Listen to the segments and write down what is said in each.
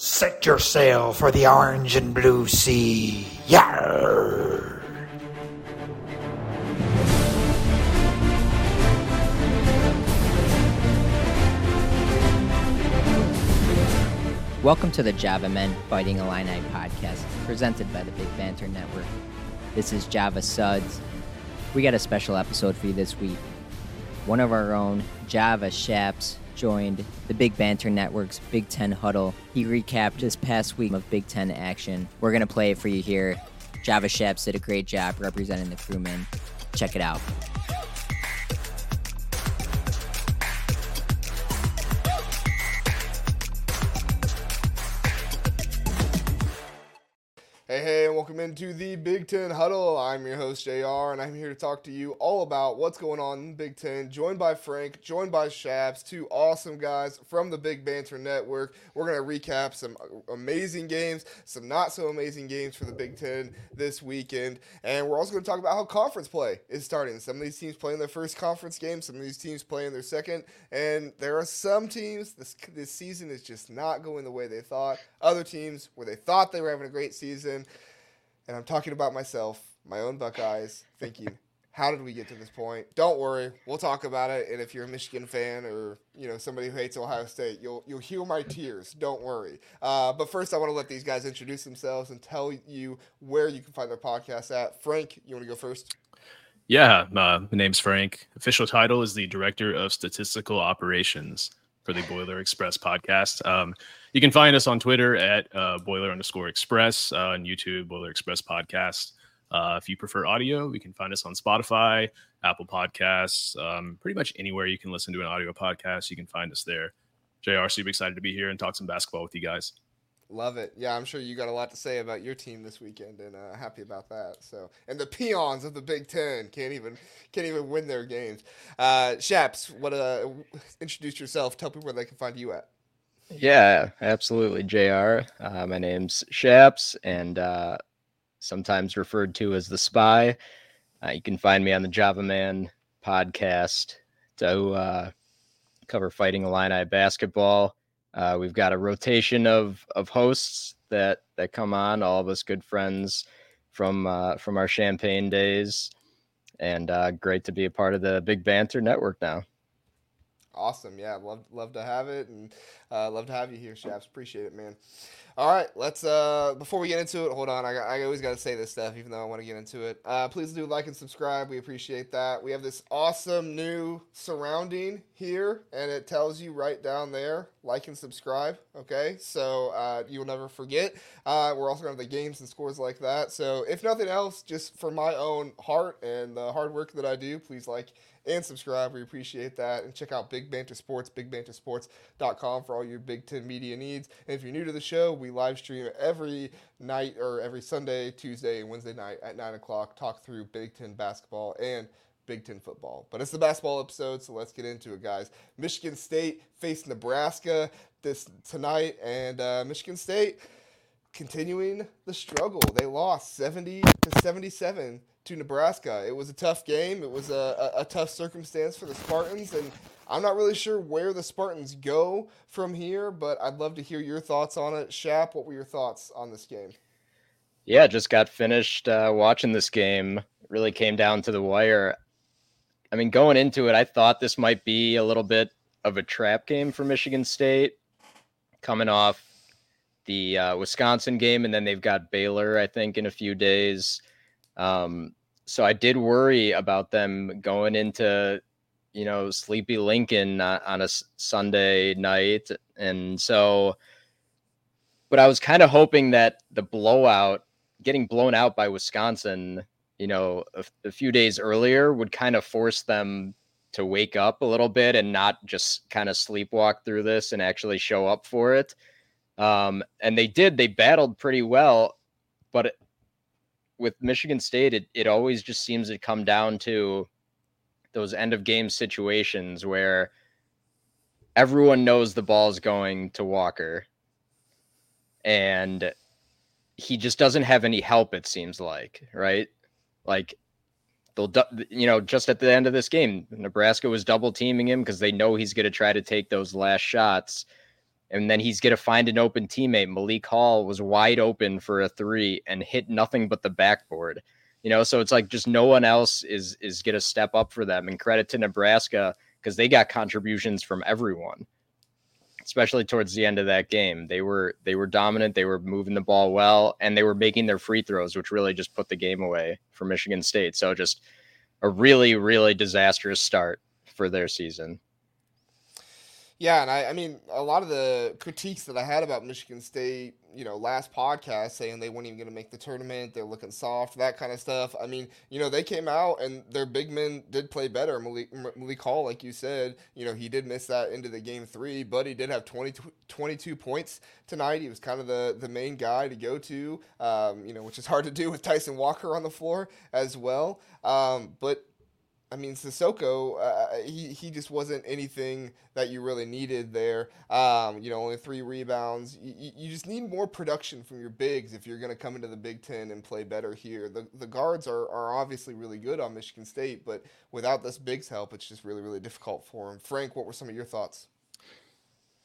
Set your sail for the orange and blue sea. Yarr! Welcome to the Java Men Fighting Illini podcast, presented by the Big Banter Network. This is Java Suds. We got a special episode for you this week. One of our own, Java Shaps, joined the Big Banter Network's Big Ten Huddle. He recapped this past week of Big Ten action. We're going to play it for you here. Java Shaps did a great job representing the crewmen. Check it out. Welcome into the Big Ten Huddle. I'm your host, JR, and I'm here to talk to you all about what's going on in Big Ten. Joined by Frank, joined by Shaps, two awesome guys from the Big Banter Network. We're going to recap some amazing games, some not so amazing games for the Big Ten this weekend, and we're also going to talk about how conference play is starting. Some of these teams playing their first conference game, some of these teams playing their second, and there are some teams this, this season is just not going the way they thought. Other teams where they thought they were having a great season and I'm talking about myself, my own Buckeyes, thinking, how did we get to this point? Don't worry, we'll talk about it. And if you're a Michigan fan or you know somebody who hates Ohio State, you'll you'll heal my tears. Don't worry. Uh, but first, I want to let these guys introduce themselves and tell you where you can find their podcast at. Frank, you want to go first? Yeah, uh, my name's Frank. Official title is the Director of Statistical Operations for the Boiler Express podcast. Um, you can find us on Twitter at uh, Boiler underscore Express, uh, on YouTube, Boiler Express Podcast. Uh, if you prefer audio, you can find us on Spotify, Apple Podcasts, um, pretty much anywhere you can listen to an audio podcast. You can find us there. JR, super excited to be here and talk some basketball with you guys. Love it. Yeah, I'm sure you got a lot to say about your team this weekend, and uh, happy about that. So, and the peons of the Big Ten can't even can't even win their games. Uh, Shaps, what uh, introduce yourself. Tell people where they can find you at. Yeah, absolutely, Jr. Uh, my name's Shaps, and uh, sometimes referred to as the Spy. Uh, you can find me on the Java Man podcast to uh, cover Fighting Illini basketball. Uh, we've got a rotation of of hosts that that come on, all of us good friends from uh, from our Champaign days, and great to be a part of the Big Banter Network now. Awesome, yeah, love love to have it, and uh, love to have you here, Shaps. Appreciate it, man. All right, let's. Uh, before we get into it, hold on. I, I always got to say this stuff, even though I want to get into it. Uh, please do like and subscribe. We appreciate that. We have this awesome new surrounding here, and it tells you right down there, like and subscribe. Okay, so uh, you will never forget. Uh, we're also going to have the games and scores like that. So if nothing else, just for my own heart and the hard work that I do, please like and subscribe. We appreciate that. And check out Big Banter Sports, bigbantersports.com for all your Big Ten media needs. And if you're new to the show, we live stream every night or every Sunday, Tuesday, and Wednesday night at 9 o'clock, talk through Big Ten basketball and Big Ten football. But it's the basketball episode, so let's get into it, guys. Michigan State faced Nebraska this tonight, and uh, Michigan State continuing the struggle. They lost 70 to 77 to Nebraska. It was a tough game. It was a, a, a, tough circumstance for the Spartans, and I'm not really sure where the Spartans go from here, but I'd love to hear your thoughts on it. Shap, what were your thoughts on this game? Yeah, just got finished uh, watching this game. It really came down to the wire. I mean, going into it, I thought this might be a little bit of a trap game for Michigan State, coming off the uh, Wisconsin game, and then they've got Baylor, I think, in a few days. Um, so I did worry about them going into you know sleepy Lincoln on a Sunday night, and so. But I was kind of hoping that the blowout, getting blown out by Wisconsin, you know, a, a few days earlier, would kind of force them to wake up a little bit and not just kind of sleepwalk through this and actually show up for it. Um, and they did. They battled pretty well, but with Michigan State, it, it always just seems to come down to those end of game situations where everyone knows the ball's going to Walker. And he just doesn't have any help it seems like right? Like they'll you know just at the end of this game nebraska was double teaming him because they know he's going to try to take those last shots and then he's going to find an open teammate. Malik Hall was wide open for a three and hit nothing but the backboard. You know, so it's like just no one else is is going to step up for them. And credit to Nebraska because they got contributions from everyone, especially towards the end of that game. They were they were dominant. They were moving the ball well, and they were making their free throws, which really just put the game away for Michigan State. So just a really really disastrous start for their season. Yeah, and I, I mean, a lot of the critiques that I had about Michigan State, you know, last podcast saying they weren't even going to make the tournament, they're looking soft, that kind of stuff. I mean, you know, they came out and their big men did play better. Malik, Malik Hall, like you said, you know, he did miss that into the game three, but he did have 20, 22 points tonight. He was kind of the, the main guy to go to, um, you know, which is hard to do with Tyson Walker on the floor as well. Um, but I mean, Sissoko, uh, he, he just wasn't anything that you really needed there. Um, you know, only three rebounds. You, you just need more production from your bigs if you're going to come into the Big Ten and play better here. The, the guards are, are obviously really good on Michigan State, but without this bigs help, it's just really, really difficult for them. Frank, what were some of your thoughts?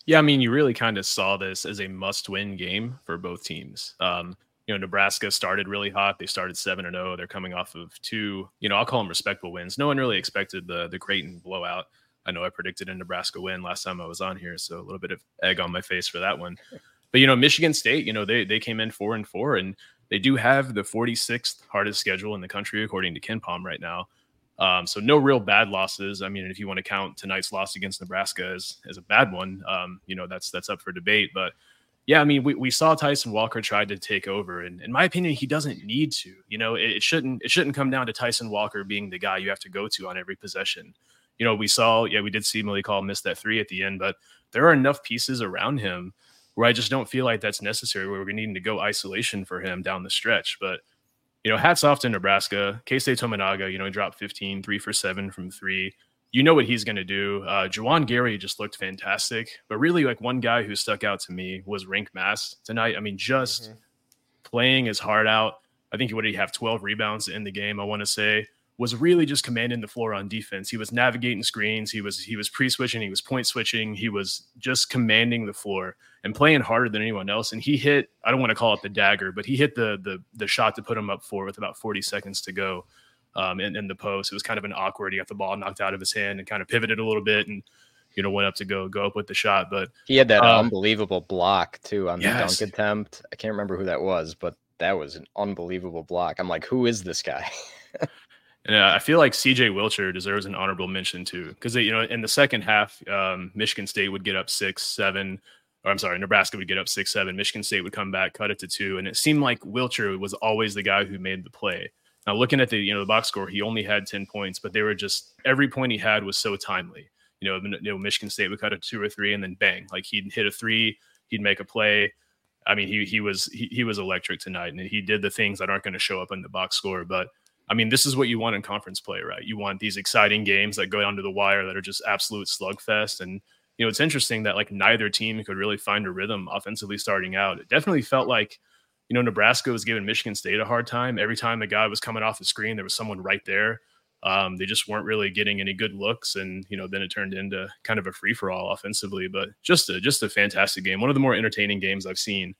Yeah, I mean, you really kind of saw this as a must win game for both teams. Um, you know, Nebraska started really hot. They started seven and zero. Oh. They're coming off of two, you know, I'll call them respectable wins. No one really expected the the Creighton blowout. I know I predicted a Nebraska win last time I was on here, so a little bit of egg on my face for that one. But you know, Michigan State, you know, they they came in four and four, and they do have the 46th hardest schedule in the country according to KenPom right now. Um, so no real bad losses. I mean, if you want to count tonight's loss against Nebraska as as a bad one, um, you know, that's that's up for debate, but yeah, I mean, we, we saw Tyson Walker tried to take over, and in my opinion, he doesn't need to. You know, it, it, shouldn't it shouldn't come down to Tyson Walker being the guy you have to go to on every possession. You know, we saw, yeah, we did see Malik Hall miss that three at the end, but there are enough pieces around him where I just don't feel like that's necessary. Where we're needing to go isolation for him down the stretch, but you know, hats off to Nebraska. Keisei Tominaga, you know, he dropped 15, three for seven from three you know what he's going to do. Uh, Juwan Gary just looked fantastic, but really, like one guy who stuck out to me was Rienk Mast tonight. I mean, just mm-hmm. playing his heart out. I think he would have 12 rebounds in the game. I want to say was really just commanding the floor on defense. He was navigating screens. He was he was pre switching. He was point switching. He was just commanding the floor and playing harder than anyone else. And he hit I don't want to call it the dagger, but he hit the the the shot to put him up four with about 40 seconds to go um, in, in the post. It was kind of an awkward. He got the ball knocked out of his hand and kind of pivoted a little bit and you know went up to go go up with the shot. But he had that um, unbelievable block too on yes. the dunk attempt. I can't remember who that was, but that was an unbelievable block. I'm like, who is this guy? And uh, I feel like CJ Wilcher deserves an honorable mention too, because you know in the second half, um, Michigan State would get up six, seven, or I'm sorry, Nebraska would get up six, seven. Michigan State would come back, cut it to two, and it seemed like Wilcher was always the guy who made the play. Now, looking at the you know the box score, he only had ten points, but they were just every point he had was so timely. You know, you know, Michigan State would cut a two or three, and then bang, like he'd hit a three, he'd make a play. I mean, he he was he, he was electric tonight, and he did the things that aren't going to show up in the box score. But I mean, this is what you want in conference play, right? You want these exciting games that go down to the wire that are just absolute slugfest. And you know, it's interesting that like neither team could really find a rhythm offensively starting out. It definitely felt like you know, Nebraska was giving Michigan State a hard time. Every time the guy was coming off the screen, there was someone right there. Um, they just weren't really getting any good looks, and you know, then it turned into kind of a free for all offensively. But just a just a fantastic game, one of the more entertaining games I've seen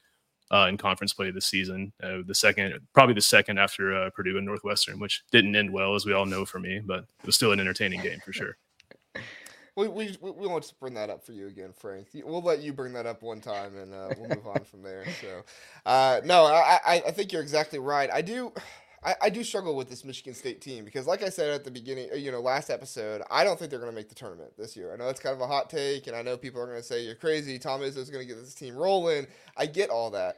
uh, in conference play this season. Uh, the second, probably the second after uh, Purdue and Northwestern, which didn't end well, as we all know for me, but it was still an entertaining game for sure. We, we, we won't bring that up for you again, Frank. We'll let you bring that up one time, and uh, we'll move on from there. So, uh, no, I, I, I think you're exactly right. I do. I, I do struggle with this Michigan State team because, like I said at the beginning, you know, last episode, I don't think they're going to make the tournament this year. I know that's kind of a hot take, and I know people are going to say you're crazy. Tom Izzo's going to get this team rolling. I get all that.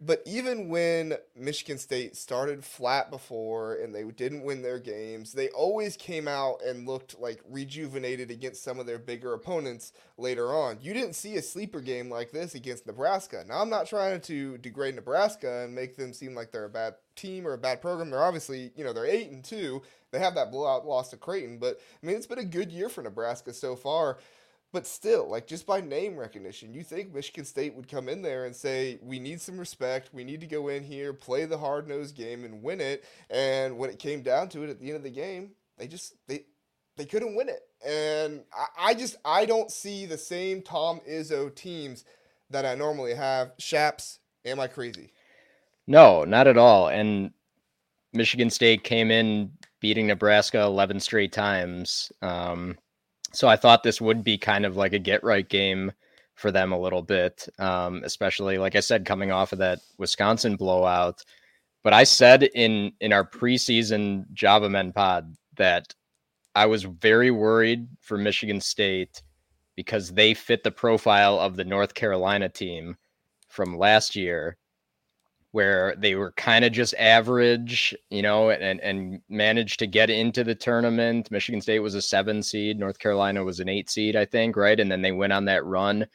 But even when Michigan State started flat before and they didn't win their games, they always came out and looked like rejuvenated against some of their bigger opponents later on. You didn't see a sleeper game like this against Nebraska. Now, I'm not trying to degrade Nebraska and make them seem like they're a bad team or a bad program. They're obviously, you know, they're 8 and 2. They have that blowout loss to Creighton, but I mean, it's been a good year for Nebraska so far. But still, like just by name recognition, you think Michigan State would come in there and say, "We need some respect. We need to go in here, play the hard nosed game, and win it." And when it came down to it, at the end of the game, they just they they couldn't win it. And I, I just I don't see the same Tom Izzo teams that I normally have. Shaps, am I crazy? No, not at all. And Michigan State came in beating Nebraska 11 straight times. Um, so I thought this would be kind of like a get right game for them a little bit, um, especially like I said, coming off of that Wisconsin blowout. But I said in in our preseason Java Men pod that I was very worried for Michigan State because they fit the profile of the North Carolina team from last year where they were kind of just average, you know, and and managed to get into the tournament. Michigan State was a 7 seed, North Carolina was an 8 seed, I think, right? And then they went on that run.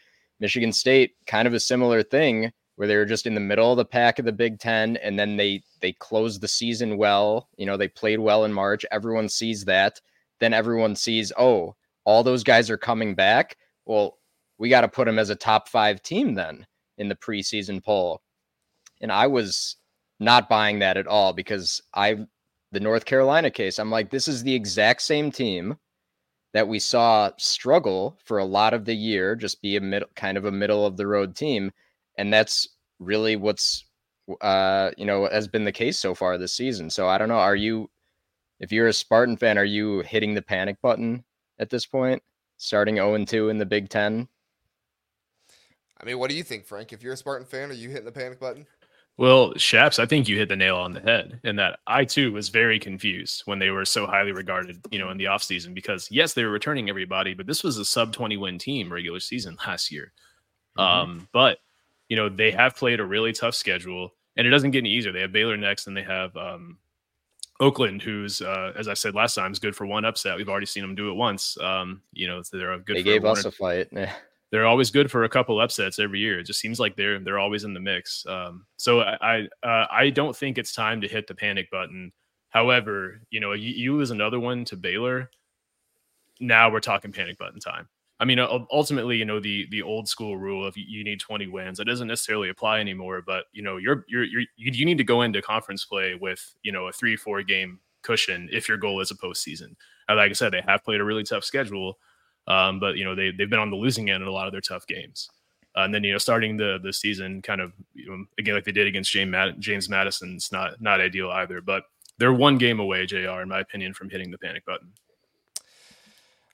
Michigan State kind of a similar thing where they were just in the middle of the pack of the Big 10 and then they they closed the season well, you know, they played well in March. Everyone sees that. Then everyone sees, "Oh, all those guys are coming back." Well, we got to put them as a top 5 team then in the preseason poll and I was not buying that at all because I, the North Carolina case, I'm like, this is the exact same team that we saw struggle for a lot of the year, just be a middle, kind of a middle of the road team. And that's really what's, uh, you know, has been the case so far this season. So I don't know. Are you, if you're a Spartan fan, are you hitting the panic button at this point, starting 0 2 in the Big Ten? I mean, what do you think, Frank? If you're a Spartan fan, are you hitting the panic button? Well, Shaps, I think you hit the nail on the head in that I too was very confused when they were so highly regarded, you know, in the offseason because yes, they were returning everybody, but this was a sub 20 win team regular season last year. Mm-hmm. Um, but you know, they have played a really tough schedule and it doesn't get any easier. They have Baylor next and they have um, Oakland, who's uh, as I said last time, is good for one upset. We've already seen them do it once. Um, you know, they're a good. They gave us a fight. they're always good for a couple upsets every year. It just seems like they're they're always in the mix. Um, so I I, uh, I don't think it's time to hit the panic button. However, you know, you, you lose another one to Baylor. Now we're talking panic button time. I mean, ultimately, you know, the the old school rule of you need 20 wins that doesn't necessarily apply anymore. But you know, you're you're, you're you need to go into conference play with you know a three four game cushion if your goal is a postseason. And like I said, they have played a really tough schedule. Um, but you know they they've been on the losing end in a lot of their tough games. Uh, and then you know starting the the season kind of you know, again like they did against James Mad- James Madison's not not ideal either. But they're one game away, Jr. In my opinion, from hitting the panic button.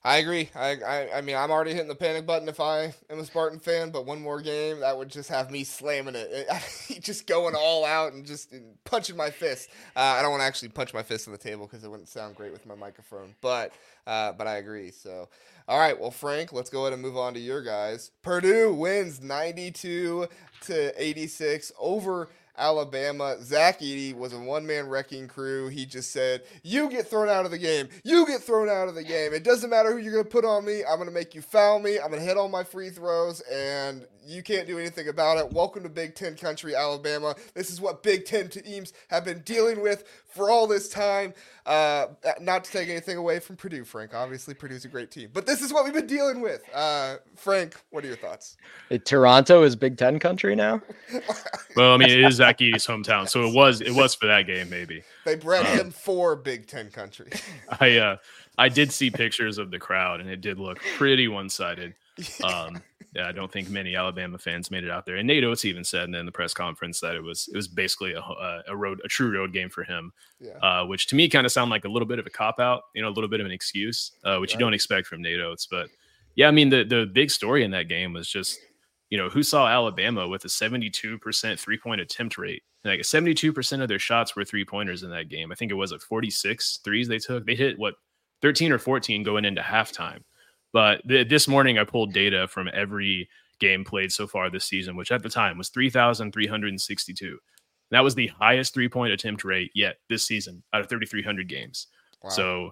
I agree. I, I I mean, I'm already hitting the panic button if I am a Spartan fan, but one more game that would just have me slamming it, just going all out and just punching my fist. Uh, I don't want to actually punch my fist on the table because it wouldn't sound great with my microphone, but uh, but I agree. So, all right, well, Frank, let's go ahead and move on to your guys. Purdue wins 92 to 86 over Alabama. Zach Edey was a one man wrecking crew. He just said, You get thrown out of the game. You get thrown out of the game. It doesn't matter who you're going to put on me. I'm going to make you foul me. I'm going to hit all my free throws, and you can't do anything about it. Welcome to Big Ten country, Alabama. This is what Big Ten teams have been dealing with for all this time. Uh, not to take anything away from Purdue, Frank. Obviously, Purdue's a great team, but this is what we've been dealing with. Uh, Frank, what are your thoughts? Toronto is Big Ten country now. well, I mean, it is Zach Edey's hometown, so it was it was for that game, maybe. They bred him for Big Ten country. I uh, I did see pictures of the crowd, and it did look pretty one sided. Um, yeah, I don't think many Alabama fans made it out there. And Nate Oats even said in the press conference that it was it was basically a, a road a true road game for him, yeah. uh, which to me kind of sounded like a little bit of a cop out, you know, a little bit of an excuse, uh, which right. you don't expect from Nate Oats. But yeah, I mean the the big story in that game was just you know who saw Alabama with a seventy two percent three point attempt rate. Like seventy two percent of their shots were three pointers in that game. I think it was like 46 threes they took. They hit what thirteen or fourteen going into halftime. But th- this morning, I pulled data from every game played so far this season, which at the time was 3,362. That was the highest three point attempt rate yet this season out of 3,300 games. Wow. So,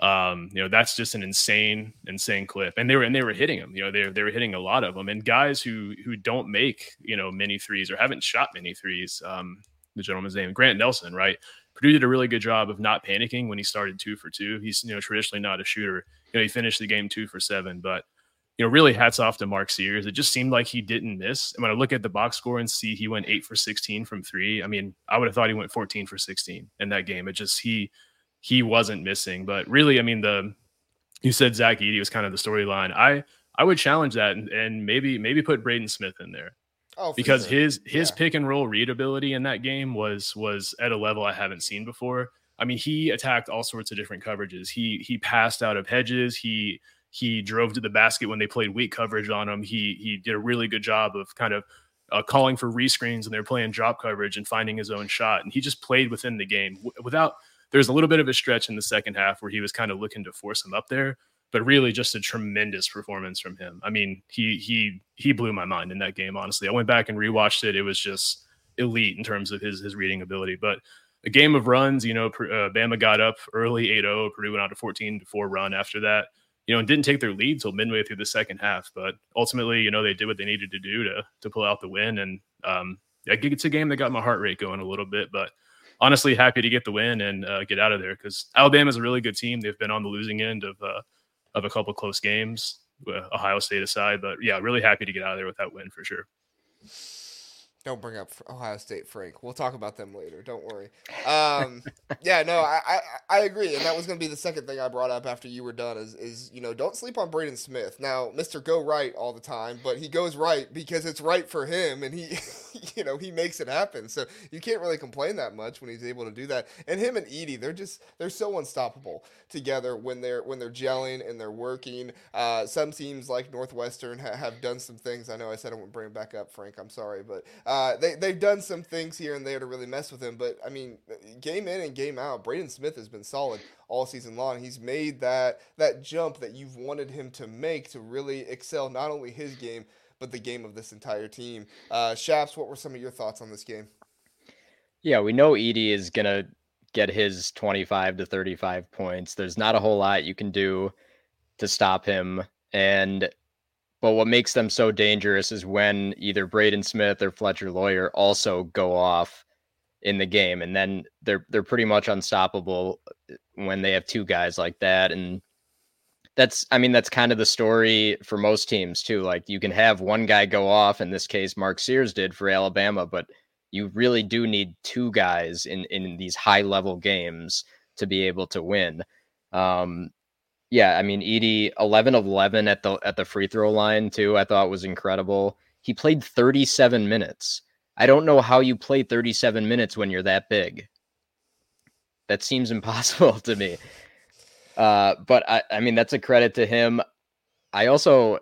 um, you know, that's just an insane, insane clip. And they were, and they were hitting them, you know, they, they were hitting a lot of them and guys who, who don't make, you know, many threes or haven't shot many threes. Um, the gentleman's name, Grant Nelson, right? Purdue did a really good job of not panicking when he started two for two. He's, you know, traditionally not a shooter you know, he finished the game two for seven, but you know, really hats off to Mark Sears. It just seemed like he didn't miss. And when I look at the box score and see he went eight for 16 from three, I mean, I would have thought he went 14 for 16 in that game. It just, he, he wasn't missing, but really, I mean, the, you said Zach Edey was kind of the storyline. I I would challenge that and, and maybe maybe put Braden Smith in there. Oh, because sure. his his Yeah. pick and roll readability in that game was was at a level I haven't seen before. I mean, he attacked all sorts of different coverages. He he passed out of hedges. He he drove to the basket when they played weak coverage on him. He he did a really good job of kind of uh, calling for rescreens and they're playing drop coverage and finding his own shot. And he just played within the game without. There's a little bit of a stretch in the second half where he was kind of looking to force him up there, but really just a tremendous performance from him. I mean, he he he blew my mind in that game. Honestly, I went back and rewatched it. It was just elite in terms of his his reading ability. But a game of runs, you know, uh, Bama got up early 8-0. Purdue went out to 14 to four run after that. You know, and didn't take their lead till midway through the second half. But ultimately, you know, they did what they needed to do to to pull out the win. And um, it's a game that got my heart rate going a little bit. But honestly, happy to get the win and uh, get out of there because Alabama's a really good team. They've been on the losing end of uh, of a couple close games, Ohio State aside. But yeah, really happy to get out of there with that win for sure. Don't bring up Ohio State, Frank. We'll talk about them later. Don't worry. Um, yeah, no, I, I I agree, and that was going to be the second thing I brought up after you were done. Is is you know don't sleep on Braden Smith. Now, Mister Go Right all the time, but he goes right because it's right for him, and he you know he makes it happen. So you can't really complain that much when he's able to do that. And him and Edey, they're just they're so unstoppable together when they're when they're gelling and they're working. Uh, some teams like Northwestern ha- have done some things. I know I said I wouldn't bring back up, Frank. I'm sorry, but uh, they they've done some things here and there to really mess with him. But I mean, game in and game out, Braden Smith has been solid all season long. He's made that that jump that you've wanted him to make to really excel not only his game but the game of this entire team. Uh, Shaps, what were some of your thoughts on this game? Yeah, we know Edey is gonna get his 25 to 35 points. There's not a whole lot you can do to stop him. And but what makes them so dangerous is when either Braden Smith or Fletcher Loyer also go off in the game. And then they're they're pretty much unstoppable when they have two guys like that. And that's I mean, that's kind of the story for most teams too. Like you can have one guy go off, in this case, Mark Sears did for Alabama, but you really do need two guys in in these high level games to be able to win. Um, yeah, I mean, Edey 11 of 11 at the at the free throw line too. I thought was incredible. He played 37 minutes. I don't know how you play 37 minutes when you're that big. That seems impossible to me. Uh, but I, I mean, that's a credit to him. I also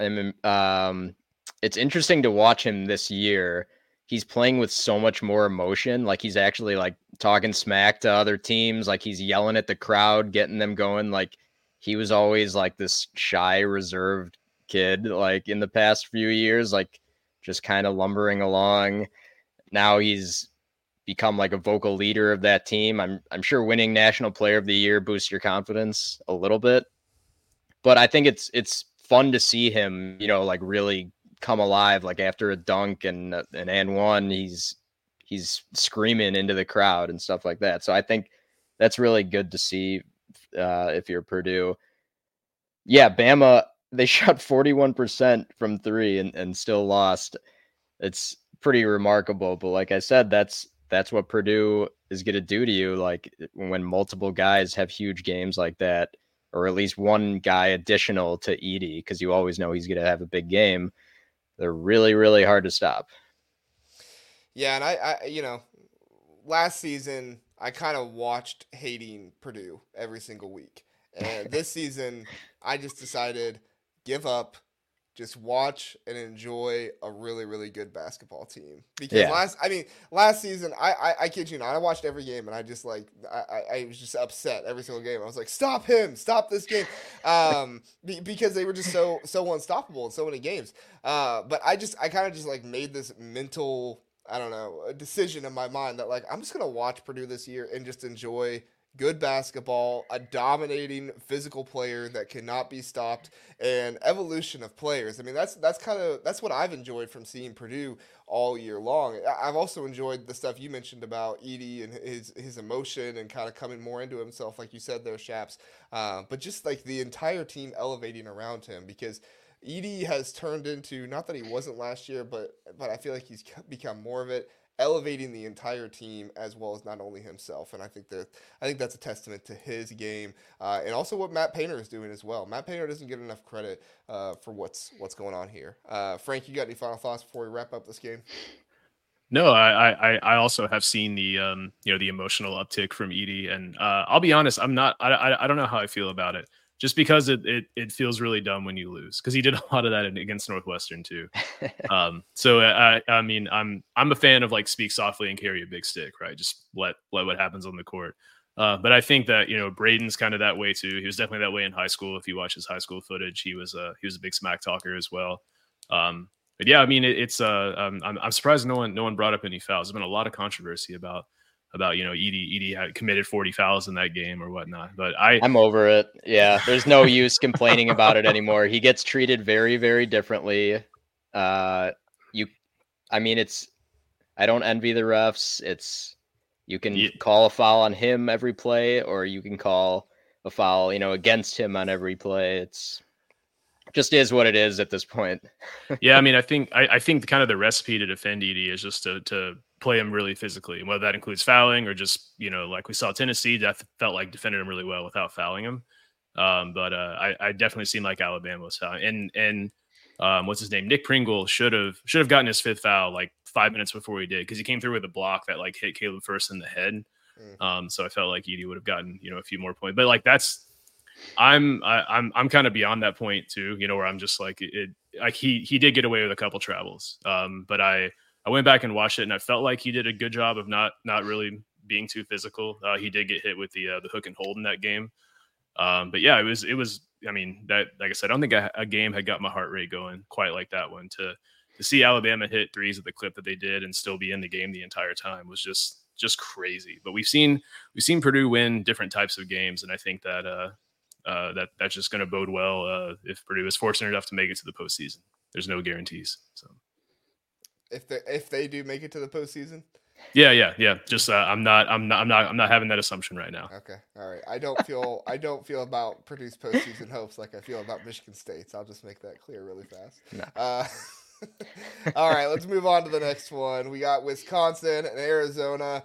am. Um, it's interesting to watch him this year he's playing with so much more emotion. Like he's actually like talking smack to other teams. Like he's yelling at the crowd, getting them going. Like he was always like this shy, reserved kid. Like in the past few years, like just kind of lumbering along. Now he's become like a vocal leader of that team. I'm I'm sure winning National Player of the Year boosts your confidence a little bit. But I think it's it's fun to see him, you know, like really come alive like after a dunk and an and one he's he's screaming into the crowd and stuff like that so i think that's really good to see uh if you're purdue. Yeah bama they shot 41% from three and, and still lost. It's pretty remarkable but like i said that's that's what purdue is to do to you like when multiple guys have huge games like that or at least one guy additional to Edey because you always know he's to have a big game. They're really really hard to stop. Yeah, and I, I you know, last season I kind of watched hating Purdue every single week, and this season I just decided give up, just watch and enjoy a really really good basketball team. Because Yeah. last, I mean, last season I, I I kid you not, I watched every game and I just like I, I, I was just upset every single game. I was like, stop him, stop this game, um, be, because they were just so so unstoppable in so many games. Uh, but I just I kind of just like made this mental I don't know, a decision in my mind that like I'm just gonna watch Purdue this year and just enjoy good basketball, a dominating physical player that cannot be stopped, and evolution of players. I mean, that's that's kind of that's what I've enjoyed from seeing Purdue all year long. I've also enjoyed the stuff you mentioned about Edey and his his emotion and kind of coming more into himself, like you said there, Shaps. Uh, but just like the entire team elevating around him because. Edey has turned into not that he wasn't last year, but but I feel like he's become more of it. elevating the entire team as well as not only himself. And I think that I think that's a testament to his game uh, and also what Matt Painter is doing as well. Matt Painter doesn't get enough credit uh, for what's what's going on here. Uh, Frank, you got any final thoughts before we wrap up this game? No, I, I I also have seen the um you know the emotional uptick from Edey, and uh, I'll be honest, I'm not I, I I don't know how I feel about it just because it, it, it feels really dumb when you lose because he did a lot of that against Northwestern too. um, so I, I mean, I'm I'm a fan of like speak softly and carry a big stick, right? Just let let what happens on the court. Uh, but I think that you know Braden's kind of that way too. He was definitely that way in high school. If you watch his high school footage, he was a he was a big smack talker as well. Um, but yeah, I mean, it, it's uh, um, I'm, I'm surprised no one no one brought up any fouls. There's been a lot of controversy about about you know Edey had committed 40 fouls in that game or whatnot. But I I'm over it. Yeah, there's no use complaining about it anymore. He gets treated very very differently. Uh, you, I mean, it's I don't envy the refs. It's you can yeah. call a foul on him every play, or you can call a foul, you know, against him on every play. It's just is what it is at this point. yeah, I mean, I think I, I think the kind of the recipe to defend Edey is just to to play him really physically, whether that includes fouling or just you know, like we saw Tennessee, that felt like defended him really well without fouling him. Um, but uh, I, I definitely seemed like Alabama was fouling, and and um, what's his name? Nick Pringle should have should have gotten his fifth foul like five minutes before he did because he came through with a block that like hit Caleb Furst in the head. Mm. Um, so I felt like Edey would have gotten you know a few more points, but like that's I'm I, am I'm, I'm kind of beyond that point too, you know, where I'm just like it like he he did get away with a couple travels. Um, but I I went back and watched it and I felt like he did a good job of not not really being too physical. Uh, he did get hit with the uh, the hook and hold in that game. Um, but yeah, it was it was I mean that like I said, I don't think a, a game had got my heart rate going quite like that one to to see Alabama hit threes at the clip that they did and still be in the game the entire time was just just crazy. But we've seen we've seen Purdue win different types of games, and I think that uh, uh, that that's just going to bode well uh, if Purdue is fortunate enough to make it to the postseason. There's no guarantees. So if they if they do make it to the postseason. Yeah, yeah, yeah. Just uh, I'm not, I'm not, I'm not, I'm not having that assumption right now. Okay, all right. I don't feel, I don't feel about Purdue's postseason hopes like I feel about Michigan State's. I'll just make that clear really fast. No. Uh, all right, let's move on to the next one. We got Wisconsin and Arizona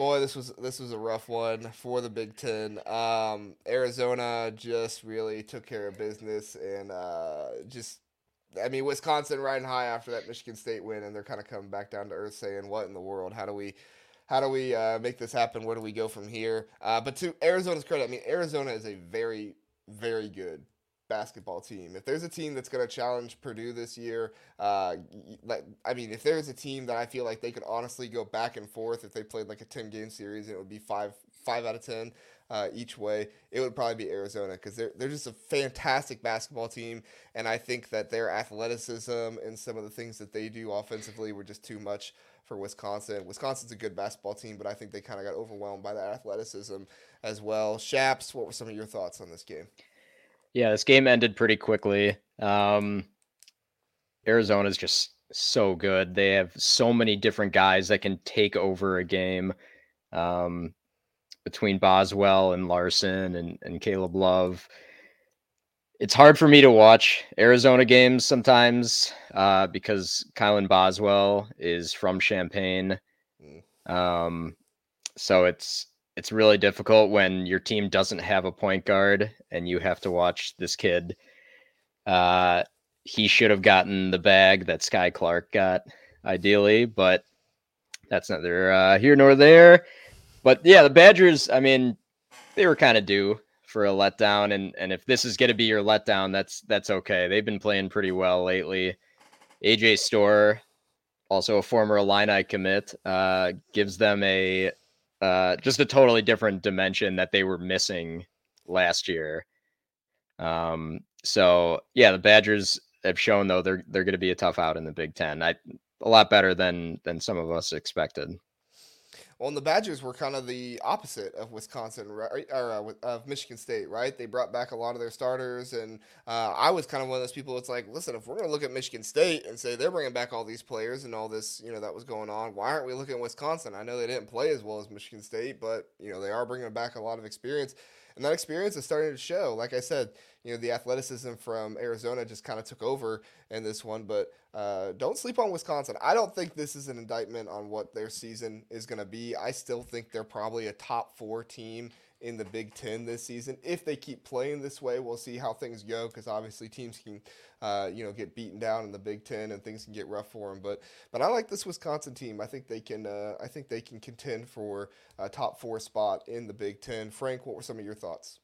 boy, this was this was a rough one for the Big Ten. Um, Arizona just really took care of business and uh, just. I mean, Wisconsin riding high after that Michigan State win, and they're kind of coming back down to earth, saying, "What in the world? How do we, how do we uh, make this happen? Where do we go from here?" Uh, but to Arizona's credit, I mean, Arizona is a very, very good basketball team. If there's a team that's going to challenge Purdue this year, uh, I mean, if there's a team that I feel like they could honestly go back and forth if they played like a ten game series and it would be five five out of ten uh, each way, it would probably be Arizona because they're they're just a fantastic basketball team, and I think that their athleticism and some of the things that they do offensively were just too much for Wisconsin. Wisconsin's a good basketball team, but I think they kind of got overwhelmed by that athleticism as well. Shaps, what were some of your thoughts on this game? Yeah, this game ended pretty quickly. Um, Arizona's just so good. They have so many different guys that can take over a game. Um, between Boswell and Larsson and, and Caleb Love. It's hard for me to watch Arizona games sometimes uh, because Kylan Boswell is from Champaign. Mm. Um, so it's it's really difficult when your team doesn't have a point guard and you have to watch this kid. Uh, he should have gotten the bag that Skyy Clark got, ideally, but that's neither uh, here nor there. But yeah, the Badgers, I mean, they were kind of due for a letdown, and and if this is going to be your letdown, that's that's okay. They've been playing pretty well lately. AJ Storr, also a former Illini commit, uh, gives them a uh, just a totally different dimension that they were missing last year. Um, so yeah, the Badgers have shown though they're they're going to be a tough out in the Big Ten. I a lot better than than some of us expected. Well, and the Badgers were kind of the opposite of Wisconsin right, or uh, of Michigan State, right? They brought back a lot of their starters, and uh, I was kind of one of those people. It's like, listen, if we're going to look at Michigan State and say they're bringing back all these players and all this, you know, that was going on, why aren't we looking at Wisconsin? I know they didn't play as well as Michigan State, but you know they are bringing back a lot of experience. And that experience is starting to show. Like I said, you know, the athleticism from Arizona just kind of took over in this one, but uh, don't sleep on Wisconsin. I don't think this is an indictment on what their season is going to be. I still think they're probably a top four team in the Big Ten this season. If they keep playing this way, we'll see how things go because obviously teams can, uh, you know, get beaten down in the Big Ten and things can get rough for them. But but I like this Wisconsin team. I think they can. Uh, I think they can contend for a top four spot in the Big Ten. Frank, what were some of your thoughts?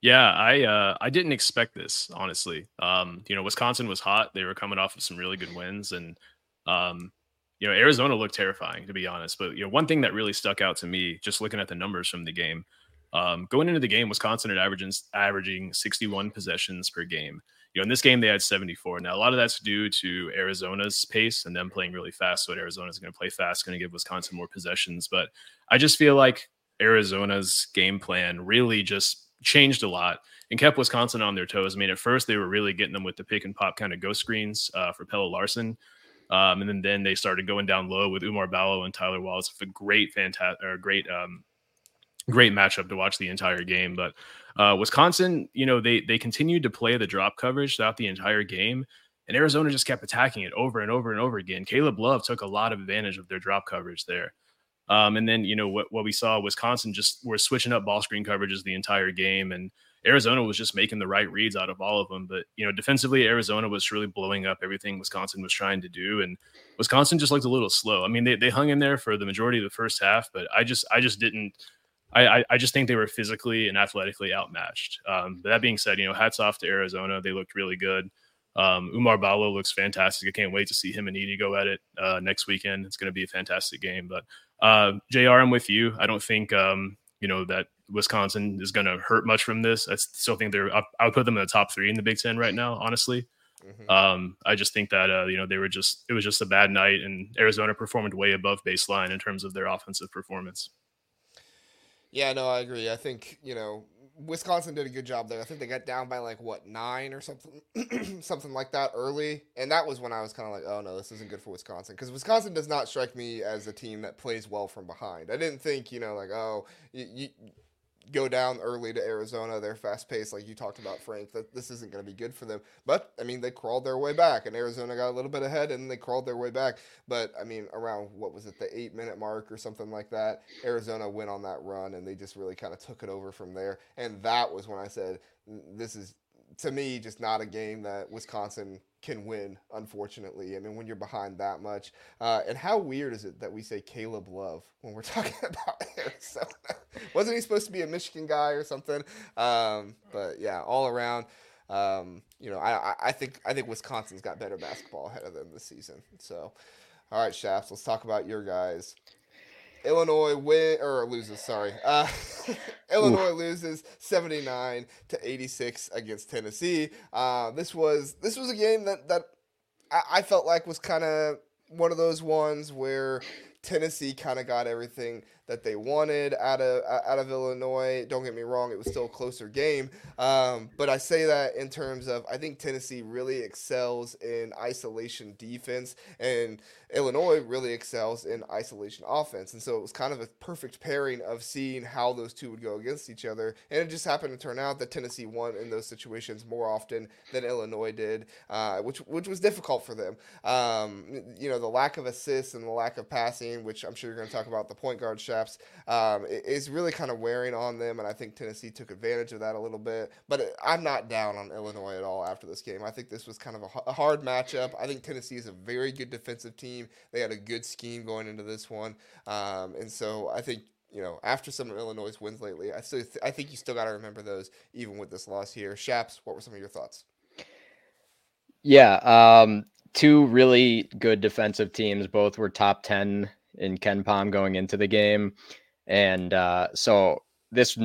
Yeah, I uh, I didn't expect this honestly. Um, you know, Wisconsin was hot; they were coming off of some really good wins, and um, you know, Arizona looked terrifying to be honest. But you know, one thing that really stuck out to me, just looking at the numbers from the game, um, going into the game, Wisconsin had averaging averaging 61 possessions per game. You know, in this game they had 74. Now a lot of that's due to Arizona's pace and them playing really fast. So Arizona's going to play fast, going to give Wisconsin more possessions. But I just feel like Arizona's game plan really just changed a lot and kept Wisconsin on their toes. I mean, at first they were really getting them with the pick and pop kind of ghost screens uh, for Pelle Larsson. Um, and then, then they started going down low with Oumar Ballo and Tyler Wallace. A great, fantastic, or great, um, great matchup to watch the entire game. But uh, Wisconsin, you know, they they continued to play the drop coverage throughout the entire game, and Arizona just kept attacking it over and over and over again. Caleb Love took a lot of advantage of their drop coverage there. Um, and then, you know, what, what we saw, Wisconsin just were switching up ball screen coverages the entire game. And Arizona was just making the right reads out of all of them. But, you know, defensively, Arizona was really blowing up everything Wisconsin was trying to do. And Wisconsin just looked a little slow. I mean, they, they hung in there for the majority of the first half, but I just, I just didn't, I, I just think they were physically and athletically outmatched. Um, but that being said, you know, hats off to Arizona. They looked really good. Um, Oumar Ballo looks fantastic. I can't wait to see him and Edey go at it uh, next weekend. It's going to be a fantastic game. But uh, Jr. I'm with you. I don't think um, you know that Wisconsin is going to hurt much from this. I still think they're. I would put them in the top three in the Big Ten right now. Honestly, mm-hmm. um, I just think that uh, you know they were just. It was just a bad night, and Arizona performed way above baseline in terms of their offensive performance. Yeah, no, I agree. I think you know Wisconsin did a good job there. I think they got down by like what nine or something, something like that early, and that was when I was kind of like, oh no, this isn't good for Wisconsin because Wisconsin does not strike me as a team that plays well from behind. I didn't think you know like oh you, you go down early to Arizona. They're fast paced, like you talked about, Frank. That this isn't going to be good for them. But I mean, they crawled their way back, and Arizona got a little bit ahead, and they crawled their way back. But I mean, around what was it, the eight minute mark or something like that, Arizona went on that run, and they just really kind of took it over from there. And that was when I said, this is to me just not a game that Wisconsin can win, unfortunately. I mean, when you're behind that much. Uh, and how weird is it that we say Caleb Love when we're talking about Arizona? Wasn't he supposed to be a Michigan guy or something? Um, but yeah, all around. Um, you know, I, I think I think Wisconsin's got better basketball ahead of them this season. So, all right, Shaps, let's talk about your guys. Illinois win or loses. Sorry, uh, Illinois loses seventy nine to eighty six against Tennessee. Uh, this was this was a game that that I, I felt like was kind of one of those ones where Tennessee kind of got everything that they wanted out of out of Illinois. Don't get me wrong; it was still a closer game. Um, but I say that in terms of I think Tennessee really excels in isolation defense, and Illinois really excels in isolation offense. And so it was kind of a perfect pairing of seeing how those two would go against each other. And it just happened to turn out that Tennessee won in those situations more often than Illinois did, uh, which which was difficult for them. Um, you know, the lack of assists and the lack of passing, which I'm sure you're going to talk about the point guard shot um, is really kind of wearing on them, and I think Tennessee took advantage of that a little bit. But I'm not down on Illinois at all after this game. I think this was kind of a, hard matchup. I think Tennessee is a very good defensive team. They had a good scheme going into this one, um, and so I think you know, after some of Illinois' wins lately, I still th- I think you still got to remember those even with this loss here. Shaps, what were some of your thoughts? Yeah, um, two really good defensive teams. Both were top ten in KenPom going into the game. And uh, so this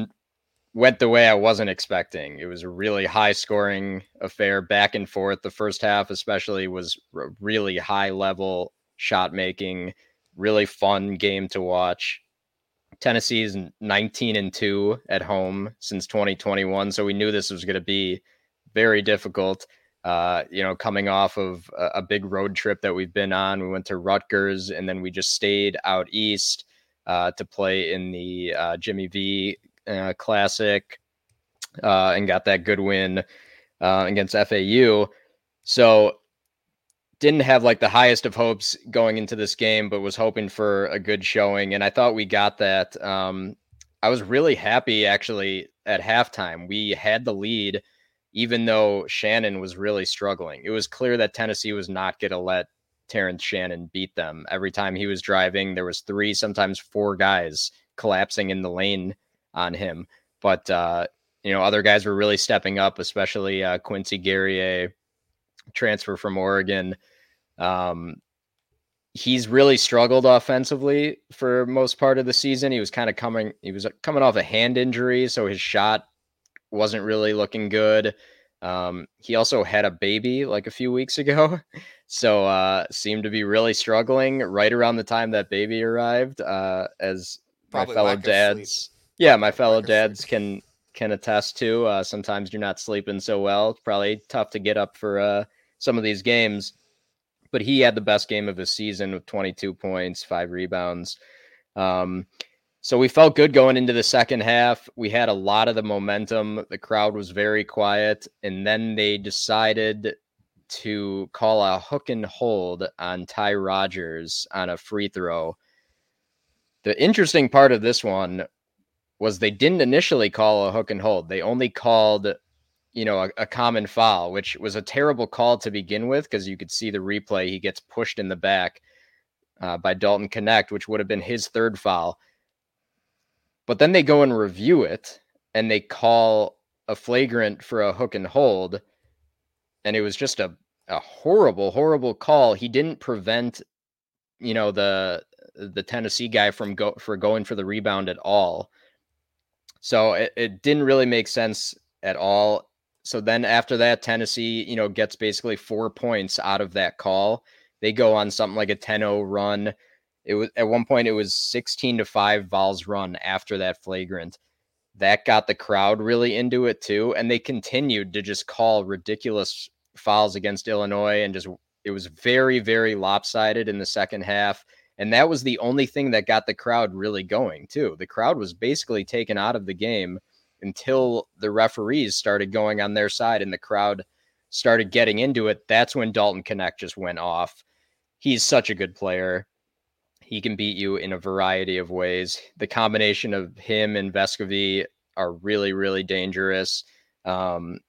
went the way I wasn't expecting. It was a really high scoring affair, back and forth. The first half, especially, was really high level shot making, really fun game to watch. Tennessee's 19 and 2 at home since 2021. So we knew this was going to be very difficult uh, you know, coming off of a, a, big road trip that we've been on. We went to Rutgers and then we just stayed out east uh, to play in the uh, Jimmy V uh, Classic uh, and got that good win uh, against FAU. So didn't have like the highest of hopes going into this game, but was hoping for a good showing, and I thought we got that. Um, I was really happy actually at halftime. We had the lead, even though Shannon was really struggling. It was clear that Tennessee was not going to let Terrence Shannon beat them. Every time he was driving, there was three, sometimes four guys collapsing in the lane on him. But uh, you know, other guys were really stepping up, especially uh, Quincy Guerrier, transfer from Oregon. Um, he's really struggled offensively for most part of the season. He was kind of coming he was coming off a hand injury, so his shot wasn't really looking good. Um, he also had a baby like a few weeks ago, so uh, seemed to be really struggling right around the time that baby arrived. Uh, as Probably my fellow dads, yeah, my fellow dads can can attest to. Uh, sometimes you're not sleeping so well. It's probably tough to get up for uh, some of these games but he had the best game of his season with 22 points, five rebounds. Um, so we felt good going into the second half. We had a lot of the momentum. The crowd was very quiet, and then they decided to call a hook and hold on Ty Rodgers on a free throw. The interesting part of this one was they didn't initially call a hook and hold. They only called you know, a, a, common foul, which was a terrible call to begin with because you could see the replay. He gets pushed in the back uh, by Dalton Knecht, which would have been his third foul. But then they go and review it and they call a flagrant for a hook and hold. And it was just a, a horrible, horrible call. He didn't prevent, you know, the the Tennessee guy from go for going for the rebound at all. So it, it didn't really make sense at all so then after that, Tennessee, you know, gets basically four points out of that call. They go on something like a 10-0 run. It was at one point it was 16 to 5 Vols run after that flagrant. That got the crowd really into it too. And they continued to just call ridiculous fouls against Illinois and just it was very, very lopsided in the second half. And that was the only thing that got the crowd really going, too. The crowd was basically taken out of the game until the referees started going on their side and the crowd started getting into it. That's when Dalton Knecht just went off. He's such a good player. He can beat you in a variety of ways. The combination of him and Vescovi are really, really dangerous. Um,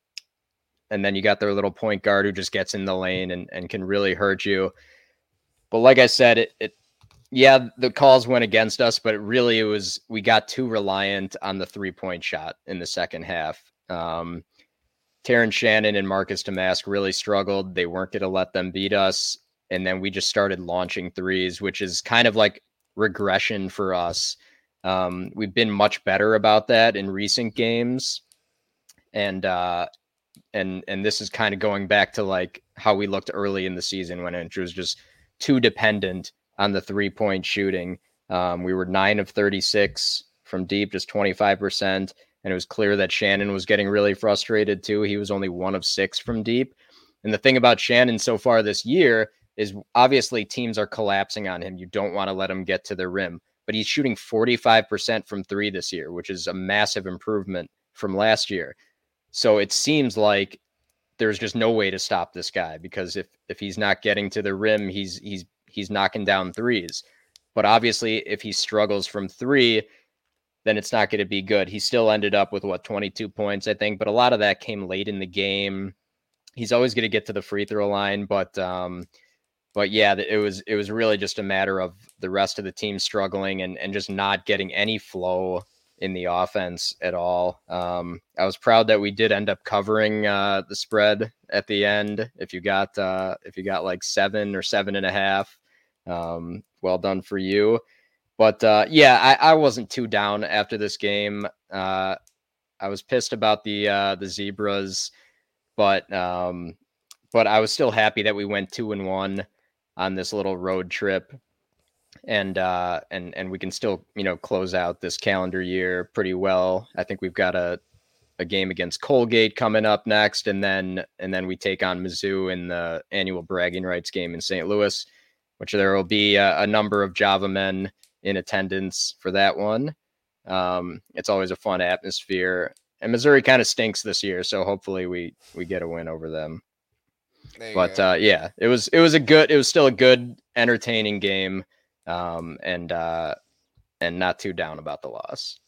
and then you got their little point guard who just gets in the lane and, and can really hurt you. But like I said, it, it yeah, the calls went against us, but really it was we got too reliant on the three point shot in the second half. Um, Terrence Shannon and Marcus Domask really struggled. They weren't going to let them beat us. And then we just started launching threes, which is kind of like regression for us. Um, we've been much better about that in recent games. And, uh, and, and this is kind of going back to like how we looked early in the season when it was just too dependent on the three point shooting. Um, we were nine of 36 from deep, just 25%. And it was clear that Shannon was getting really frustrated too. He was only one of six from deep. And the thing about Shannon so far this year is obviously teams are collapsing on him. You don't want to let him get to the rim, but he's shooting 45% from three this year, which is a massive improvement from last year. So it seems like there's just no way to stop this guy because if if he's not getting to the rim, he's he's he's knocking down threes. But obviously, if he struggles from three, then it's not going to be good. He still ended up with what 22 points, I think, but a lot of that came late in the game. He's always going to get to the free throw line, but um, but yeah, it was it was really just a matter of the rest of the team struggling and and just not getting any flow in the offense at all. Um, I was proud that we did end up covering uh, the spread at the end. If you got uh, if you got like seven or seven and a half, um, well done for you. But uh, yeah, I, I wasn't too down after this game. Uh, I was pissed about the uh, the zebras, but um, but I was still happy that we went two and one on this little road trip, and uh, and and we can still you know close out this calendar year pretty well. I think we've got a a game against Colgate coming up next, and then and then we take on Mizzou in the annual bragging rights game in St. Louis which there will be a, a number of Java men in attendance for that one. Um, it's always a fun atmosphere. And Missouri kind of stinks this year, so hopefully we we get a win over them. But uh, yeah, it was it was a good it was still a good entertaining game, um, and uh, and not too down about the loss.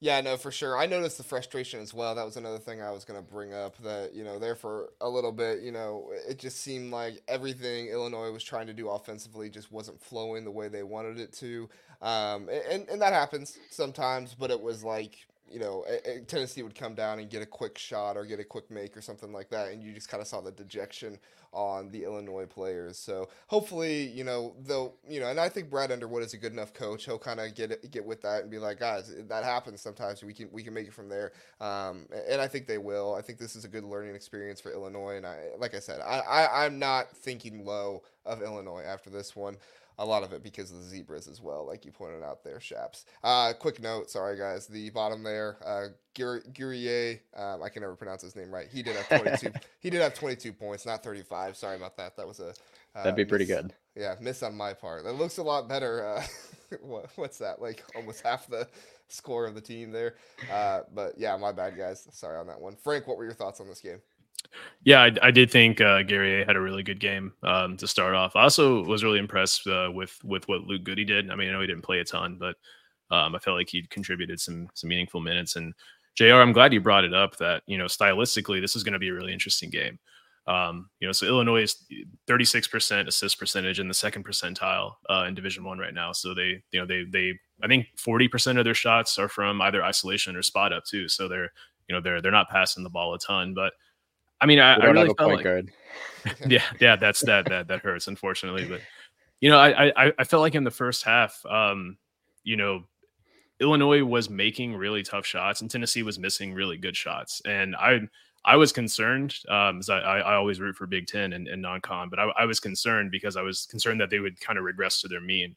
Yeah, no, for sure. I noticed the frustration as well. That was another thing I was going to bring up. That you know, there for a little bit, you know, it just seemed like everything Illinois was trying to do offensively just wasn't flowing the way they wanted it to. Um, and and that happens sometimes, but it was like you know, a- a- Tennessee would come down and get a quick shot or get a quick make or something like that, and you just kind of saw the dejection on the Illinois players. So hopefully, you know, they'll, you know, and I think Brad Underwood is a good enough coach. He'll kind of get get with that and be like, guys, that happens sometimes. We can we can make it from there. Um, and I think they will. I think this is a good learning experience for Illinois. And I, like I said, I, I I'm not thinking low of Illinois after this one. A lot of it because of the zebras as well, like you pointed out there, Shaps. Uh, quick note, sorry guys, the bottom there, uh, Guerrier, um, I can never pronounce his name right. He did have 22. he did have 22 points, not 35. Sorry about that. That was a uh, That'd be pretty miss- good. Yeah, miss on my part. That looks a lot better. Uh, what, what's that? Like almost half the score of the team there. Uh, but yeah, my bad, guys. Sorry on that one. Frank, what were your thoughts on this game? Yeah, I, I did think uh, Gary had a really good game um, to start off. I also was really impressed uh, with with what Luke Goody did. I mean, I know he didn't play a ton, but um, I felt like he contributed some some meaningful minutes. And Jr., I'm glad you brought it up that you know stylistically this is going to be a really interesting game. Um, you know, so Illinois is 36% assist percentage in the second percentile uh, in Division One right now. So they, you know, they they I think 40% of their shots are from either isolation or spot up too. So they're you know they're they're not passing the ball a ton, but I mean, I, I really felt like, guard. yeah, yeah, that's that that that hurts unfortunately, but you know, I I I felt like in the first half, um, you know, Illinois was making really tough shots, and Tennessee was missing really good shots, and I I was concerned, um, I, I I always root for Big Ten and, and non-con, but I, I was concerned because I was concerned that they would kind of regress to their mean.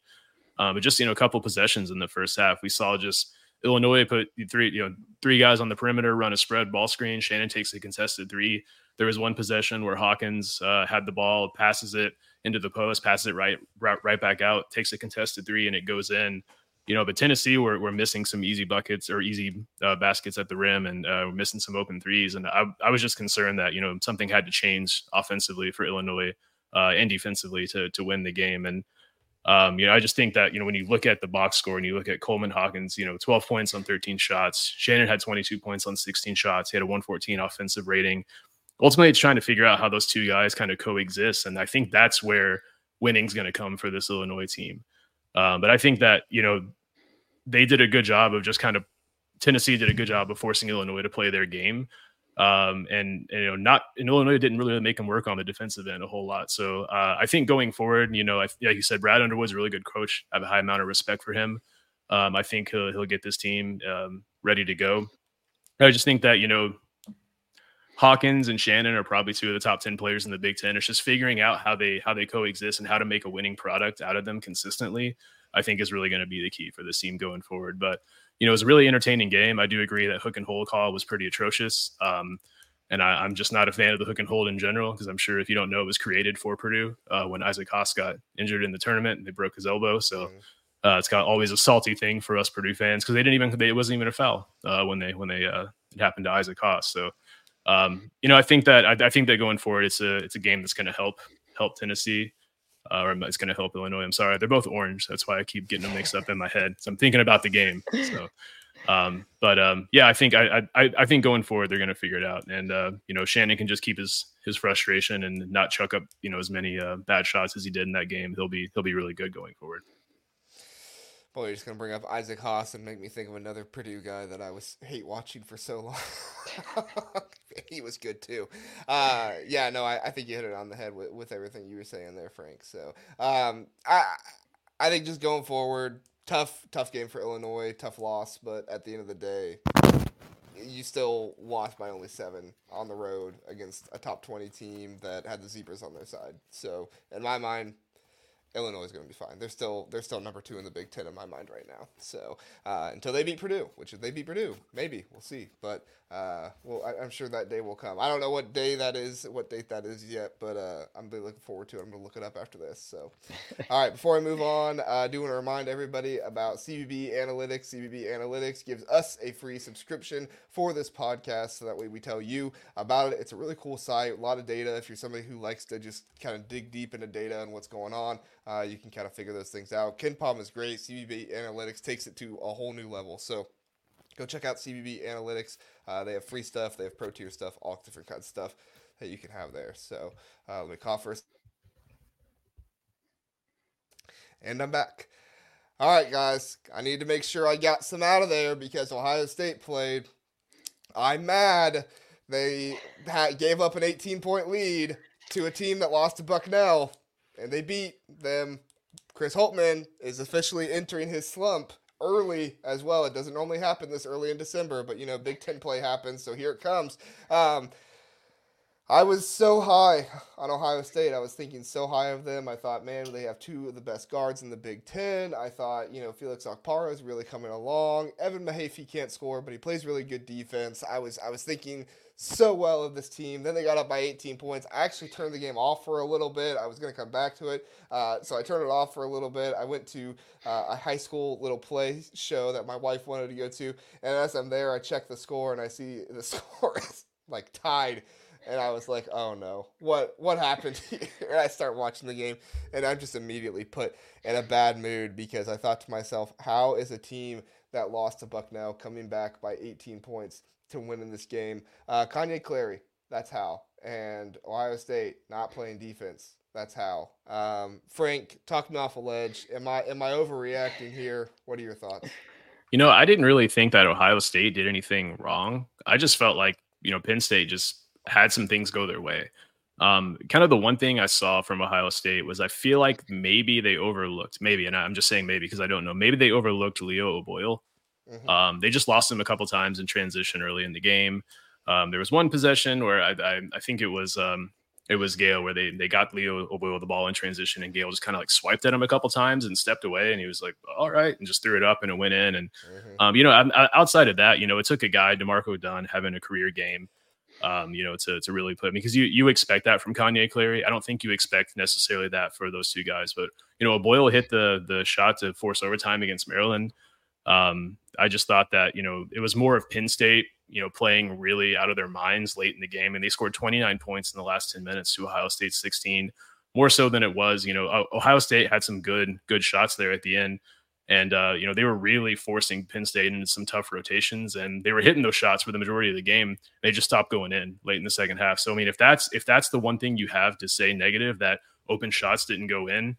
Um, but just you know, a couple possessions in the first half, we saw just Illinois put three, you know, three guys on the perimeter, run a spread ball screen. Shannon takes a contested three. There was one possession where Hawkins uh, had the ball, passes it into the post, passes it right, right, right back out, takes a contested three, and it goes in. You know, but Tennessee were, were missing some easy buckets or easy uh, baskets at the rim, and uh, were missing some open threes. And I, I was just concerned that you know something had to change offensively for Illinois uh, and defensively to to win the game. And um, you know, I just think that, you know, when you look at the box score and you look at Coleman Hawkins, you know, 12 points on 13 shots. Shannon had 22 points on 16 shots. He had a 114 offensive rating. Ultimately, it's trying to figure out how those two guys kind of coexist. And I think that's where winning's going to come for this Illinois team. Um, but I think that, you know, they did a good job of just kind of, Tennessee did a good job of forcing Illinois to play their game. Um, and, and, you know, not in Illinois didn't really make him work on the defensive end a whole lot. So uh, I think going forward, you know, I, like you said, Brad Underwood's a really good coach. I have a high amount of respect for him. Um, I think he'll he'll get this team um, ready to go. I just think that you know Hawkins and Shannon are probably two of the top ten players in the Big Ten. It's just figuring out how they how they coexist and how to make a winning product out of them consistently. I think is really going to be the key for this team going forward. But you know, it was a really entertaining game. I do agree that hook and hold call was pretty atrocious. Um, and I, I'm just not a fan of the hook and hold in general because I'm sure if you don't know, it was created for Purdue uh, when Isaac Haas got injured in the tournament and they broke his elbow. So Mhm. uh, it's got always a salty thing for us Purdue fans because they didn't even they, it wasn't even a foul uh, when they when they uh, it happened to Isaac Haas. So um, you know, I think that I, I think that going forward, it's a it's a game that's going to help help Tennessee. Uh, or it's going to help Illinois. I'm sorry, they're both orange. That's why I keep getting them mixed up in my head. So I'm thinking about the game. So, um, but um, yeah, I think I, I I think going forward they're going to figure it out, and uh, you know Shannon can just keep his his frustration and not chuck up you know as many uh, bad shots as he did in that game. He'll be he'll be really good going forward. Boy, you're just gonna bring up Isaac Haas and make me think of another Purdue guy that I was hate watching for so long. he was good too. Uh, yeah, no, I, I think you hit it on the head with, with everything you were saying there, Frank. So um, I I think just going forward, tough tough game for Illinois, tough loss, but at the end of the day, you still lost by only seven on the road against a top twenty team that had the zebras on their side. So in my mind, Illinois is going to be fine. They're still they're still number two in the Big Ten in my mind right now. So uh, until they beat Purdue, which if they beat Purdue, maybe we'll see. But uh, well, I, am sure that day will come. I don't know what day that is, what date that is yet, but uh, I'm really looking forward to it. I'm going to look it up after this. So, all right, before I move on, I do want to remind everybody about CBB Analytics. CBB Analytics gives us a free subscription for this podcast, so that way we tell you about it. It's a really cool site, a lot of data. If you're somebody who likes to just kind of dig deep into data and what's going on, uh, you can kind of figure those things out. KenPom is great. CBB Analytics takes it to a whole new level. So go check out CBB Analytics. Uh, they have free stuff, they have pro tier stuff, all different kinds of stuff that you can have there. So uh, let me cough first. And I'm back. All right, guys. I need to make sure I got some out of there because Ohio State played. I'm mad. They gave up an 18 point lead to a team that lost to Bucknell and they beat them. Chris Holtmann is officially entering his slump early as well. It doesn't normally happen this early in December, but you know, Big Ten play happens, so here it comes. Um, I was so high on Ohio State. I was thinking so high of them. I thought, man, they have two of the best guards in the Big Ten. I thought, you know, Felix Okpara is really coming along. Evan Mahaffey can't score, but he plays really good defense. I was I was thinking so well of this team. Then they got up by 18 points. I actually turned the game off for a little bit. I was going to come back to it, uh, so I turned it off for a little bit. I went to uh, a high school little play show that my wife wanted to go to, and as I'm there, I check the score and I see the score is like tied and I was like, "Oh no, what what happened here?" And I start watching the game, and I'm just immediately put in a bad mood because I thought to myself, "How is a team that lost to Bucknell coming back by 18 points to win in this game?" Uh, Kanye Clary, that's how, and Ohio State not playing defense. That's how. Um, Frank, talk me off a ledge. Am I am I overreacting here? What are your thoughts? You know, I didn't really think that Ohio State did anything wrong. I just felt like you know Penn State just had some things go their way. Um, kind of the one thing I saw from Ohio State was I feel like maybe they overlooked, maybe, and I'm just saying maybe because I don't know, maybe they overlooked Leo O'Boyle. Mm-hmm. Um, they just lost him a couple times in transition early in the game. Um, there was one possession where I, I, I think it was um, it was Gayle where they they got Leo O'Boyle the ball in transition and Gayle just kind of like swiped at him a couple times and stepped away and he was like all right and just threw it up and it went in and mm-hmm. um, you know outside of that you know it took a guy D'Marco Dunn having a career game um, you know, to, to really put me because you you expect that from Kanye Clary. I don't think you expect necessarily that for those two guys, but you know, a Boyle hit the the shot to force overtime against Maryland. Um, I just thought that you know it was more of Penn State, you know, playing really out of their minds late in the game, and they scored 29 points in the last 10 minutes to Ohio State 16, more so than it was. You know, Ohio State had some good good shots there at the end. And uh, you know they were really forcing Penn State into some tough rotations, and they were hitting those shots for the majority of the game. They just stopped going in late in the second half. So I mean, if that's if that's the one thing you have to say negative that open shots didn't go in,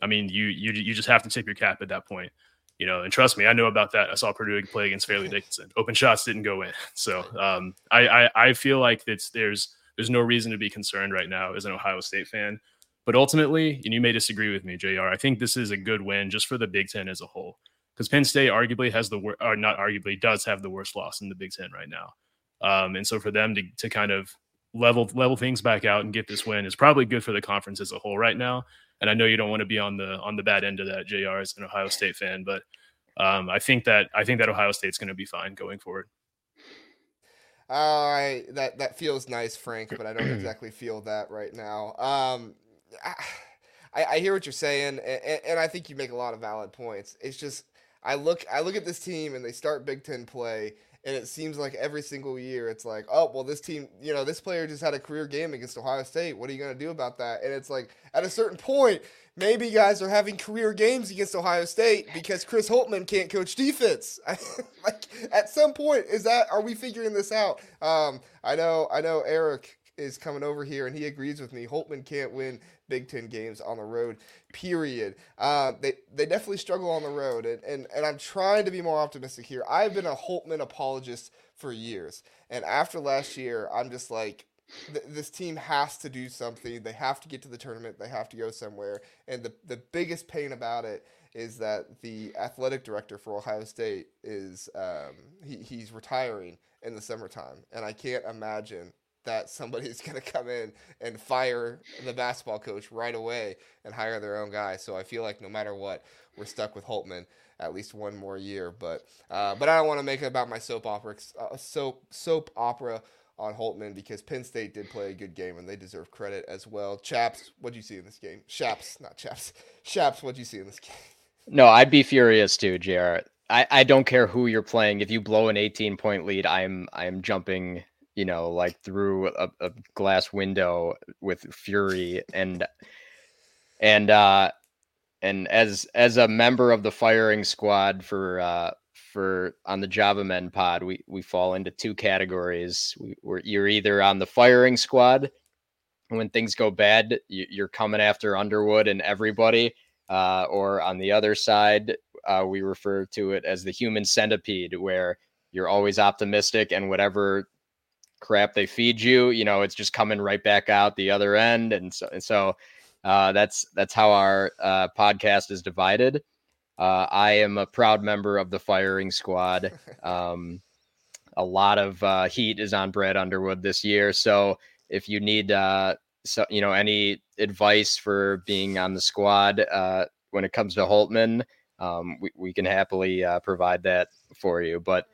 I mean, you you you just have to tip your cap at that point. You know, and trust me, I know about that. I saw Purdue play against Fairleigh Dickinson. Open shots didn't go in, so um, I, I I feel like it's there's there's no reason to be concerned right now as an Ohio State fan. But ultimately, and you may disagree with me, JR, I think this is a good win just for the Big Ten as a whole. Because Penn State arguably has the worst, or not arguably, does have the worst loss in the Big Ten right now. Um, and so for them to, to kind of level level things back out and get this win is probably good for the conference as a whole right now. And I know you don't want to be on the on the bad end of that, JR, as an Ohio State fan, but um, I think that I think that Ohio State's going to be fine going forward. All right, that that feels nice, Frank, but I don't exactly feel that right now. Um, I, I hear what you're saying, and, and, I think you make a lot of valid points. It's just I look I look at this team and they start Big Ten play, and it seems like every single year it's like, oh well, this team, you know, this player just had a career game against Ohio State. What are you gonna do about that? And it's like at a certain point, maybe guys are having career games against Ohio State because Chris Holtmann can't coach defense. like at some point, is that are we figuring this out? Um, I know I know Eric is coming over here and he agrees with me. Holtmann can't win Big Ten games on the road. Period. Uh, they they definitely struggle on the road, and, and and I'm trying to be more optimistic here. I've been a Holtmann apologist for years, and after last year, I'm just like. Th- this team has to do something. They have to get to the tournament. They have to go somewhere. And the, the biggest pain about it is that the athletic director for Ohio State is um, he, he's retiring in the summertime, and I can't imagine that somebody's going to come in and fire the basketball coach right away and hire their own guy. So I feel like no matter what, we're stuck with Holtmann at least one more year. But uh, but I don't want to make it about my soap opera uh, soap soap opera on Holtman because Penn State did play a good game and they deserve credit as well. Chaps, what do you see in this game? Chaps, not Chaps. Chaps, what do you see in this game? No, I'd be furious too, JR. I, I don't care who you're playing. If you blow an 18 point lead, I'm I'm jumping, you know, like through a, a glass window with fury and and uh and as as a member of the firing squad for uh for on the Java Men pod, we we fall into two categories. We, we're you're either on the firing squad when things go bad, you, you're coming after Underwood and everybody, uh, or on the other side, uh, we refer to it as the human centipede, where you're always optimistic and whatever crap they feed you, you know, it's just coming right back out the other end, and so and so uh, that's that's how our uh, podcast is divided. Uh, I am a proud member of the firing squad. Um, a lot of uh, heat is on Brad Underwood this year, so if you need uh, so you know any advice for being on the squad uh, when it comes to Holtmann, um, we, we can happily uh, provide that for you. But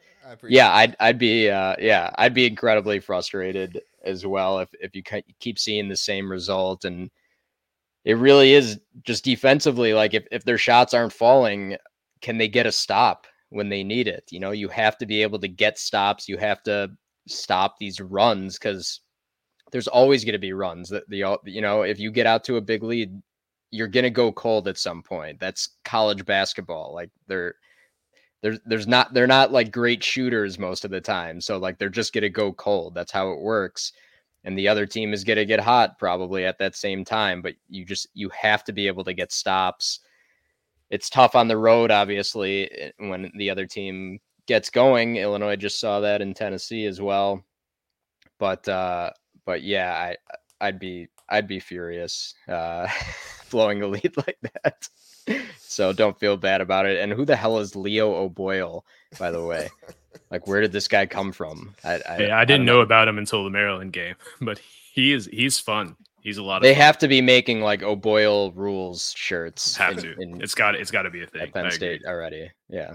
yeah, I'd I'd be uh, yeah I'd be incredibly frustrated as well if if you keep seeing the same result and it really is just defensively like if if their shots aren't falling, can they get a stop when they need it? You know, you have to be able to get stops. You have to stop these runs because there's always going to be runs that the you know if you get out to a big lead you're going to go cold at some point that's college basketball like they're there's there's not they're not like great shooters most of the time. So like they're just to go cold. That's how it works. And the other team is to get hot probably at that same time but you just you have to be able to get stops. It's tough on the road obviously eh, when the other team gets going. Illinois just saw that in tennessee as well. But uh but yeah, I I'd be I'd be furious uh, blowing a lead like that. So don't feel bad about it. And who the hell is Leo O'Boyle, by the way? like, where did this guy come from? I I, yeah, I didn't I know, know about him until the Maryland game, but he is he's fun. He's a lot of. They fun. have to be making like O'Boyle rules shirts. Have in, to. In, it's got it's got to be a thing. Penn State already. Yeah.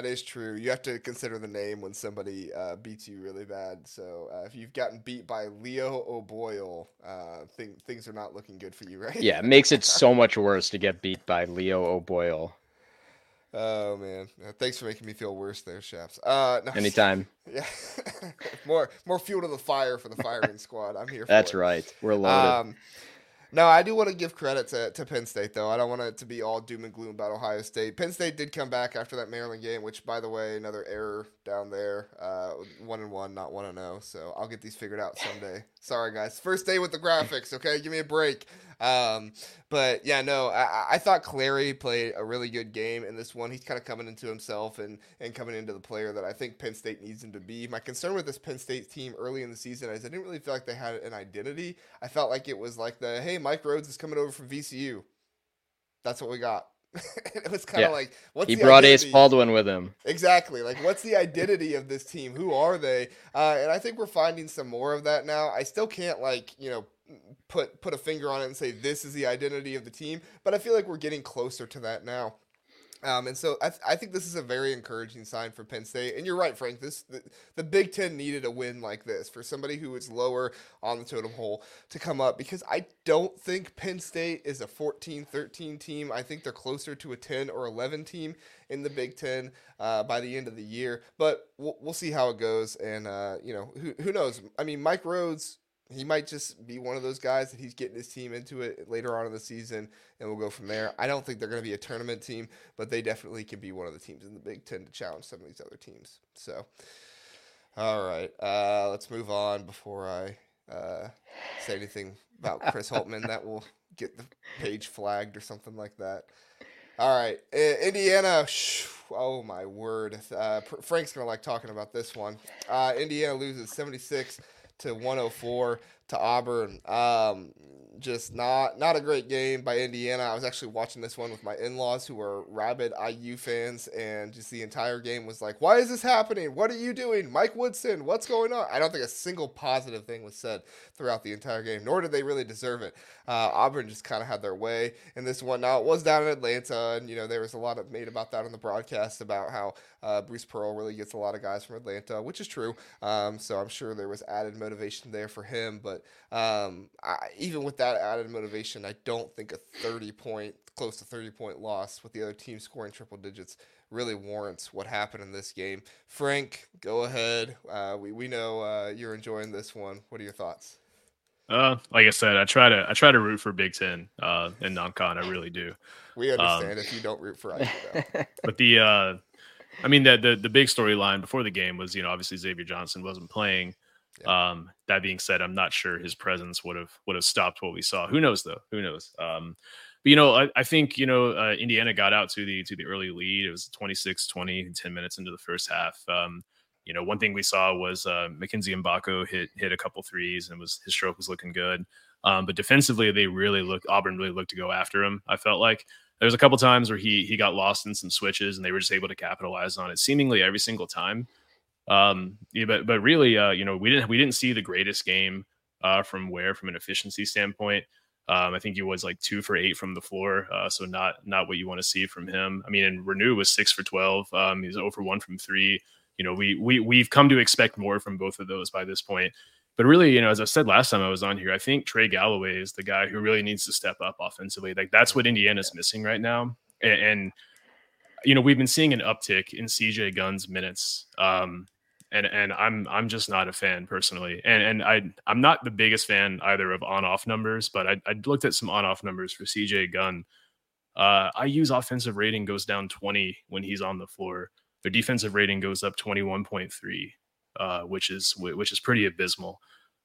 That is true. You have to consider the name when somebody uh, beats you really bad. So uh, if you've gotten beat by Leo O'Boyle, uh, th- things are not looking good for you, right? Yeah, it makes it so much worse to get beat by Leo O'Boyle. Oh man, uh, thanks for making me feel worse there, Shaps. Uh, no, Anytime. Yeah, more more fuel to the fire for the firing squad. I'm here. That's right. We're loaded. Um, no, I do want to give credit to, to Penn State, though. I don't want it to be all doom and gloom about Ohio State. Penn State did come back after that Maryland game, which, by the way, another error down there. Uh, one and one, not one and zero. Oh, so I'll get these figured out someday. Sorry, guys. First day with the graphics. Okay, give me a break. Um, but yeah, no, I, I thought Clary played a really good game in this one. He's kind of coming into himself and, and coming into the player that I think Penn State needs him to be. My concern with this Penn State team early in the season is I didn't really feel like they had an identity. I felt like it was like the hey, Mike Rhoades is coming over from VCU. That's what we got. it was kind of yeah. like what's he brought identity? Ace Baldwin with him. Exactly. Like what's the identity of this team? Who are they? Uh, and I think we're finding some more of that now. I still can't like you know put put a finger on it and say this is the identity of the team, but I feel like we're getting closer to that now. Um, and so I, th- I think this is a very encouraging sign for Penn State. And you're right, Frank. This the, the Big Ten needed a win like this for somebody who is lower on the totem pole to come up because I don't think Penn State is a 14 13 team. I think they're closer to a 10 or 11 team in the Big Ten uh, by the end of the year. But we'll, we'll see how it goes. And, uh, you know, who, who knows? I mean, Mike Rhoades he might just be one of those guys that he's getting his team into it later on in the season, and we'll go from there. I don't think they're going to be a tournament team, but they definitely can be one of the teams in the Big Ten to challenge some of these other teams. So, all right, uh, let's move on before I uh, say anything about Chris Holtmann that will get the page flagged or something like that. All right, Indiana. Oh my word! Uh, Frank's gonna like talking about this one. Uh, Indiana loses seventy six to 104 to Auburn. Um, just not not a great game by Indiana. I was actually watching this one with my in-laws who are rabid IU fans, and just the entire game was like, "Why is this happening? What are you doing, Mike Woodson? What's going on?" I don't think a single positive thing was said throughout the entire game, nor did they really deserve it. Uh, Auburn just kind of had their way in this one. Now it was down in Atlanta, and you know there was a lot of made about that on the broadcast about how uh, Bruce Pearl really gets a lot of guys from Atlanta, which is true. Um, so I'm sure there was added motivation there for him. But um, I, even with that added motivation, I don't think a 30 point, close to 30 point loss with the other team scoring triple digits really warrants what happened in this game. Frank, go ahead. Uh, we we know uh, you're enjoying this one. What are your thoughts? Uh, like I said, I try to I try to root for Big Ten uh, and non-con. I really do. We understand um, if you don't root for IU. but the uh, I mean, the the, the big storyline before the game was, you know, obviously Xavier Johnson wasn't playing. Yeah. Um, that being said, I'm not sure his presence would have would have stopped what we saw. Who knows though? Who knows? Um, but you know, I, I think you know uh, Indiana got out to the to the early lead. It was 26-20, 10 minutes into the first half. Um, you know, one thing we saw was uh, Mackenzie Mgbako hit hit a couple threes and was his stroke was looking good. Um, but defensively, they really looked Auburn really looked to go after him. I felt like there's a couple times where he he got lost in some switches and they were just able to capitalize on it seemingly every single time. Um, yeah, but but really, uh, you know, we didn't we didn't see the greatest game uh, from where from an efficiency standpoint. Um, I think he was like two for eight from the floor, uh, so not not what you want to see from him. I mean, and Reneau was six for twelve. Um, he's over one from three. You know, we we we've come to expect more from both of those by this point. But really, you know, as I said last time I was on here, I think Trey Galloway is the guy who really needs to step up offensively. Like that's what Indiana's missing right now. And, and you know, we've been seeing an uptick in CJ Gunn's minutes. Um, and and I'm I'm just not a fan personally. And and I I'm not the biggest fan either of on off numbers, but I, I looked at some on off numbers for CJ Gunn. Uh, use offensive rating goes down 20 when he's on the floor. Their defensive rating goes up 21.3 uh, which is which is pretty abysmal,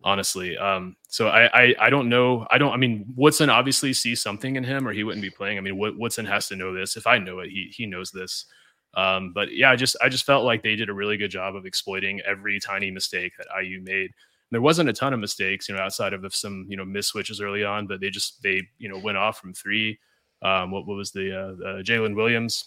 honestly. Um, so I, I, I don't know. I don't. I mean, Woodson obviously sees something in him, or he wouldn't be playing. I mean, Woodson has to know this. If I know it, he he knows this. Um, but yeah, I just I just felt like they did a really good job of exploiting every tiny mistake that IU made. There wasn't a ton of mistakes, you know, outside of some you know miss switches early on, but they just they you know went off from three. Um, what, what was the uh, Jaylin Williams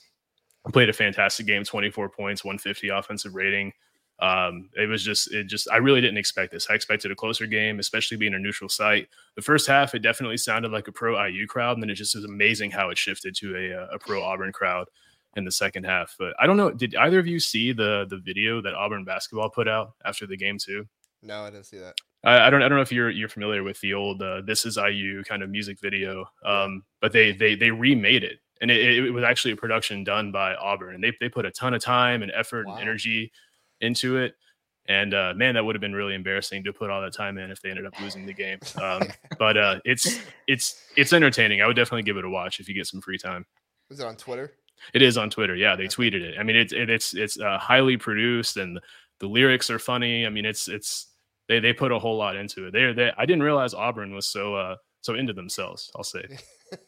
played a fantastic game, 24 points, 150 offensive rating. Um, it was just, it just, I really didn't expect this. I expected a closer game, especially being a neutral site. The first half, it definitely sounded like a pro IU crowd, and then it just was amazing how it shifted to a, uh, a pro Auburn crowd in the second half. But I don't know, did either of you see the the video that Auburn basketball put out after the game too? No, I didn't see that. I, I don't, I don't know if you're you're familiar with the old uh, "This Is IU" kind of music video, um, but they they they remade it and it, it, was actually a production done by Auburn, and they they put a ton of time and effort wow. and energy into it. And uh, man, that would have been really embarrassing to put all that time in if they ended up losing the game. Um, but uh, it's it's it's entertaining. I would definitely give it a watch if you get some free time. Is it on Twitter? It is on Twitter. Yeah, they tweeted it. I mean, it's it, it's it's uh, highly produced and the lyrics are funny. I mean, it's it's they they put a whole lot into it. They are they I didn't realize Auburn was so uh so into themselves. I'll say.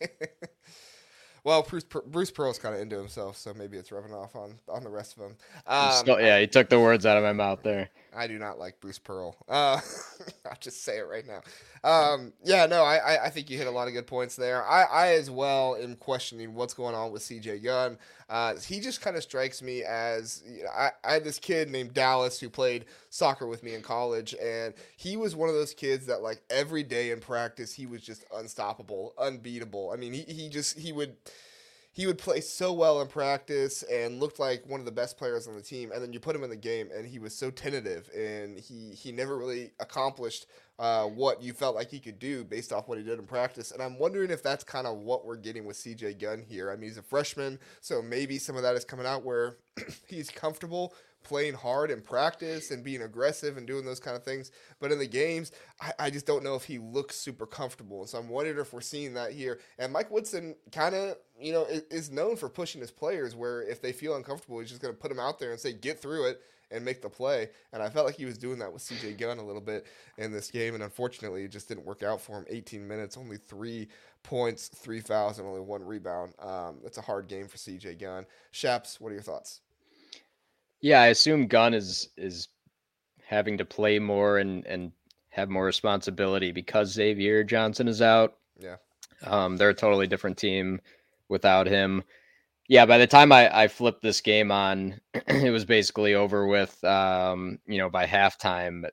Well, Bruce Bruce Pearl's kind of into himself, so maybe it's rubbing off on on the rest of them. Um, Still, yeah, he took the words out of my mouth there. I do not like Bruce Pearl. Uh, I'll just say it right now. Um, yeah, no, I, I think you hit a lot of good points there. I, I as well am questioning what's going on with CJ Gunn. Uh, he just kind of strikes me as you know, I, I had this kid named Dallas who played soccer with me in college, and he was one of those kids that like every day in practice he was just unstoppable, unbeatable. I mean, he, he just he would he would play so well in practice and looked like one of the best players on the team. And then you put him in the game, and he was so tentative, and he he never really accomplished uh, what you felt like he could do based off what he did in practice. And I'm wondering if that's kind of what we're getting with CJ Gunn here. I mean, he's a freshman, so maybe some of that is coming out where he's comfortable playing hard in practice and being aggressive and doing those kind of things. But in the games, I, I just don't know if he looks super comfortable. So I'm wondering if we're seeing that here. And Mike Woodson kind of, you know, is, is, known for pushing his players where if they feel uncomfortable, he's just going to put them out there and say, get through it and make the play. And I felt like he was doing that with CJ Gunn a little bit in this game. And unfortunately, it just didn't work out for him. 18 minutes, only three points, three fouls, and only one rebound. Um, that's a hard game for CJ Gunn. Shaps, what are your thoughts? Yeah, I assume Gunn is is having to play more and and have more responsibility because Xavier Johnson is out. Yeah. Um, they're a totally different team without him. Yeah, by the time I, I flipped this game on, it was basically over with. Um, you know, by halftime,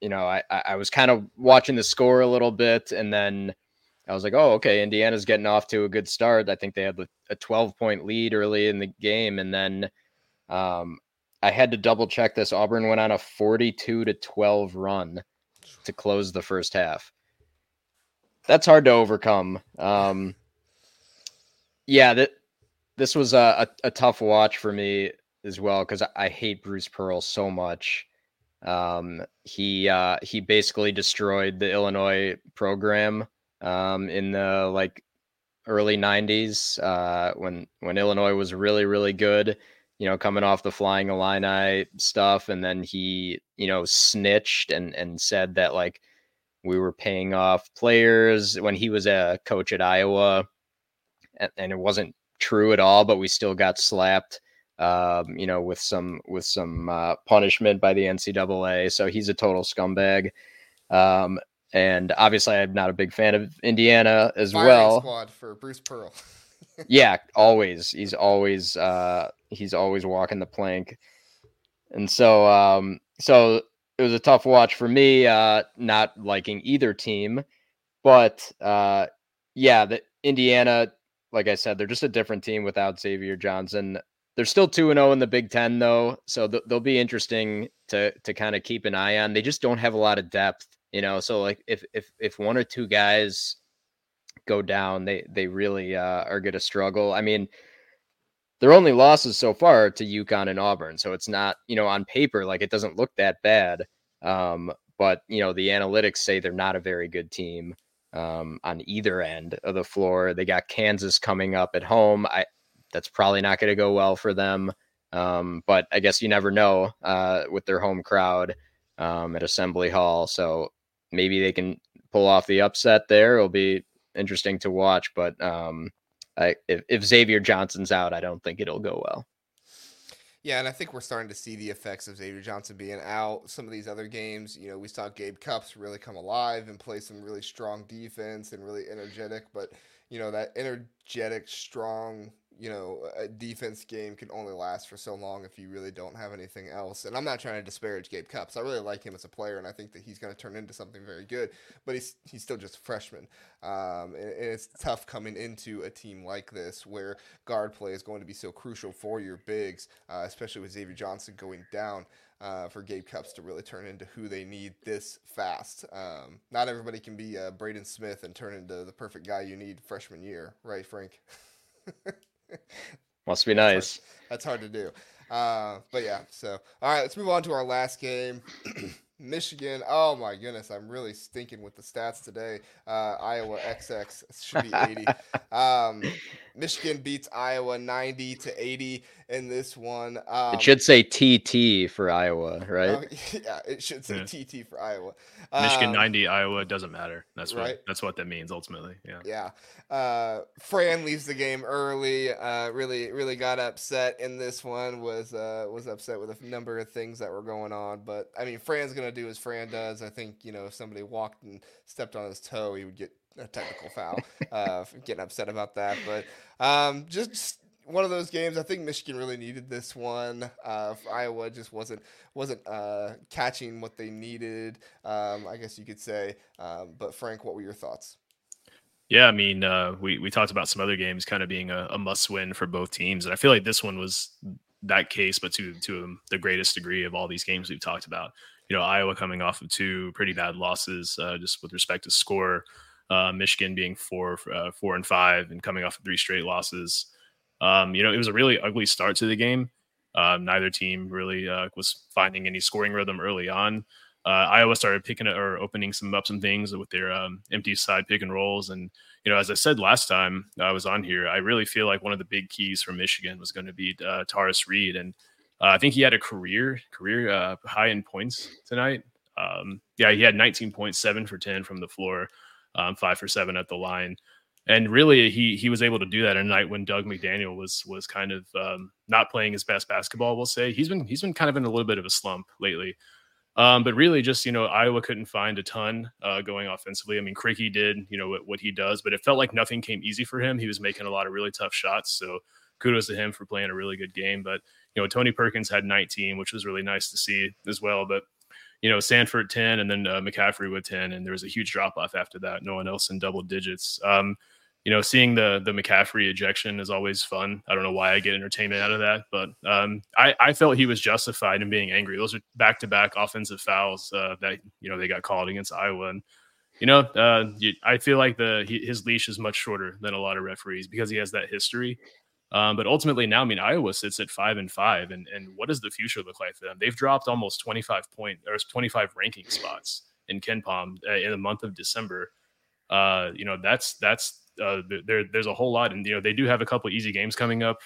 you know, I, I was kind of watching the score a little bit, and then I was like, oh, okay, Indiana's getting off to a good start. I think they had a 12 point lead early in the game, and then um, I had to double check this. Auburn went on a 42 to 12 run to close the first half. That's hard to overcome. Um, yeah, that this was a, a, a, tough watch for me as well because I, I, hate Bruce Pearl so much. Um, he uh, he basically destroyed the Illinois program um, in the like early '90s uh, when when Illinois was really really good you know, coming off the flying Illini stuff, and then he, you know, snitched and and said that like we were paying off players when he was a coach at Iowa, and, and it wasn't true at all. But we still got slapped, um, you know, with some with some uh, punishment by the NCAA. So he's a total scumbag. Um, and obviously, I'm not a big fan of Indiana as Firing well. Squad for Bruce Pearl. yeah, always. He's always uh he's always walking the plank. And so um so it was a tough watch for me uh not liking either team, but uh yeah, the Indiana like I said, they're just a different team without Xavier Johnson. They're still 2 and 0 in the Big 10 though, so th- they'll be interesting to to kind of keep an eye on. They just don't have a lot of depth, you know. So like if if if one or two guys go down, they they really uh, are going to struggle. I mean, their only losses so far to UConn and Auburn, so it's not you know on paper like it doesn't look that bad. Um, but you know the analytics say they're not a very good team um, on either end of the floor. They got Kansas coming up at home. I that's probably not going to go well for them. Um, but I guess you never know uh, with their home crowd um, at Assembly Hall. So maybe they can pull off the upset there. It'll be interesting to watch. But um, I, if, if Xavier Johnson's out, I don't think it'll go well. Yeah, and I think we're starting to see the effects of Xavier Johnson being out. Some of these other games, you know, we saw Gabe Cupps really come alive and play some really strong defense and really energetic. But you know that energetic, strong you know, a defense game can only last for so long if you really don't have anything else. And I'm not trying to disparage Gabe Cupps. I really like him as a player, and I think that he's going to turn into something very good. But he's he's still just a freshman, um, and, and, it's tough coming into a team like this where guard play is going to be so crucial for your bigs, uh, especially with Xavier Johnson going down. Uh, for Gabe Cupps to really turn into who they need this fast. Um, not everybody can be uh, Braden Smith and turn into the perfect guy you need freshman year, right, Frank? Must be nice. That's hard, that's hard to do. Uh, but yeah, so all right, let's move on to our last game. Michigan. Oh my goodness, I'm really stinking with the stats today. Uh, Iowa XX should be 80. um, Michigan beats Iowa 90 to 80 in this one. Um, it should say TT for Iowa, right? Uh, yeah, it should say yeah. TT for Iowa. Michigan um, 90, Iowa doesn't matter. That's right. that's what that means ultimately. Yeah. Yeah. Uh, Fran leaves the game early. Uh, really, really got upset in this one. Was uh, was upset with a number of things that were going on. But I mean, Fran's gonna do as Fran does. I think you know if somebody walked and stepped on his toe, he would get a technical foul. uh, getting upset about that, but um, just one of those games. I think Michigan really needed this one. Uh, Iowa just wasn't wasn't uh, catching what they needed. Um, I guess you could say. Um, but Frank, what were your thoughts? Yeah, I mean, uh, we we talked about some other games kind of being a, a must win for both teams, and I feel like this one was that case, but to to the greatest degree of all these games we've talked about. You know, Iowa coming off of two pretty bad losses, uh, just with respect to score. Uh, Michigan being four, uh, four and five, and coming off of three straight losses. Um, you know, it was a really ugly start to the game. Uh, neither team really uh, was finding any scoring rhythm early on. Uh, Iowa started picking or opening some up some things with their um, empty side pick and rolls, and you know, as I said last time I was on here, I really feel like one of the big keys for Michigan was going to be uh, Tarris Reed, and I think he had a career career high in points tonight. Um, yeah, he had 19.7 for 10 from the floor um, five for seven at the line. And really, he he was able to do that a night when Dug McDaniel was was kind of um, not playing his best basketball. We'll say he's been he's been kind of in a little bit of a slump lately. Um, but really, just you know, Iowa couldn't find a ton uh, going offensively. I mean, Krikke did you know what, what he does, but it felt like nothing came easy for him. He was making a lot of really tough shots. So kudos to him for playing a really good game. But you know, Tony Perkins had 19, which was really nice to see as well. But you know, Sandfort 10 and then uh, McCaffrey with 10, and there was a huge drop off after that. No one else in double digits. Um, you know, seeing the the McCaffrey ejection is always fun. I don't know why I get entertainment out of that, but um, I, I felt he was justified in being angry. Those are back to back offensive fouls uh, that you know they got called against Iowa, and you know, uh, I feel like the he, his leash is much shorter than a lot of referees because he has that history. Um, but ultimately, now I mean Iowa sits at five and five, and and what does the future look like for them? They've dropped almost twenty five point or twenty five ranking spots in KenPom uh, in the month of December. Uh, you know that's that's uh, there. There's a whole lot, and you know they do have a couple easy games coming up,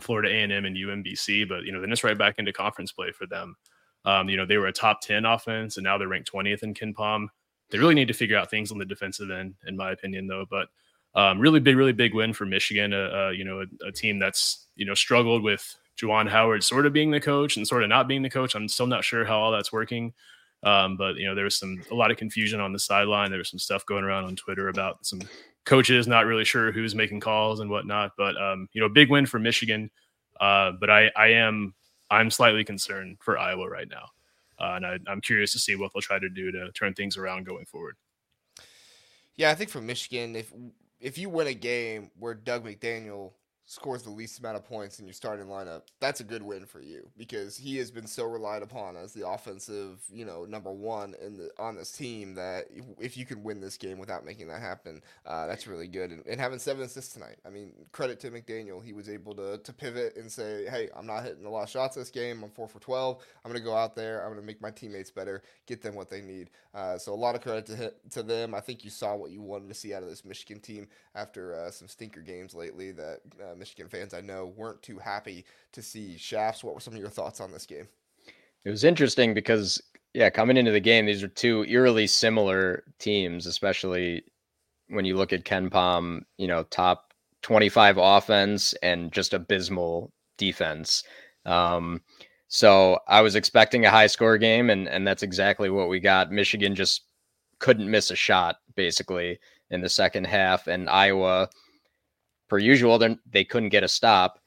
Florida A and UMBC, but you know then it's right back into conference play for them. Um, you know they were a top ten offense, and now they're ranked twentieth in KenPom. They really need to figure out things on the defensive end, in my opinion, though. But um, really big, really big win for Michigan. Uh, uh, you know, a, a, team that's you know struggled with Juwan Howard sort of being the coach and sort of not being the coach. I'm still not sure how all that's working. Um, but you know, there was some a lot of confusion on the sideline. There was some stuff going around on Twitter about some coaches not really sure who's making calls and whatnot. But um, you know, big win for Michigan. Uh, but I, I am I'm slightly concerned for Iowa right now, uh, and I, I'm curious to see what they'll try to do to turn things around going forward. Yeah, I think for Michigan, if if you win a game where Dug McDaniel scores the least amount of points in your starting lineup, that's a good win for you because he has been so relied upon as the offensive, you know, number one in the on this team that if you can win this game without making that happen, uh, that's really good. And, and, having seven assists tonight, I mean, credit to McDaniel, he was able to to pivot and say, hey, I'm not hitting a lot of shots this game. I'm four for twelve. I'm gonna go out there. I'm gonna make my teammates better, get them what they need. Uh, so a lot of credit to to them. I think you saw what you wanted to see out of this Michigan team after uh, some stinker games lately that uh, Michigan fans I know weren't too happy to see. Shaps, what were some of your thoughts on this game? It was interesting because yeah, coming into the game, these are two eerily similar teams, especially when you look at KenPom, you know, top 25 offense and just abysmal defense. Um, so I was expecting a high score game, and and that's exactly what we got. Michigan just couldn't miss a shot basically in the second half, and Iowa per usual, they they couldn't get a stop.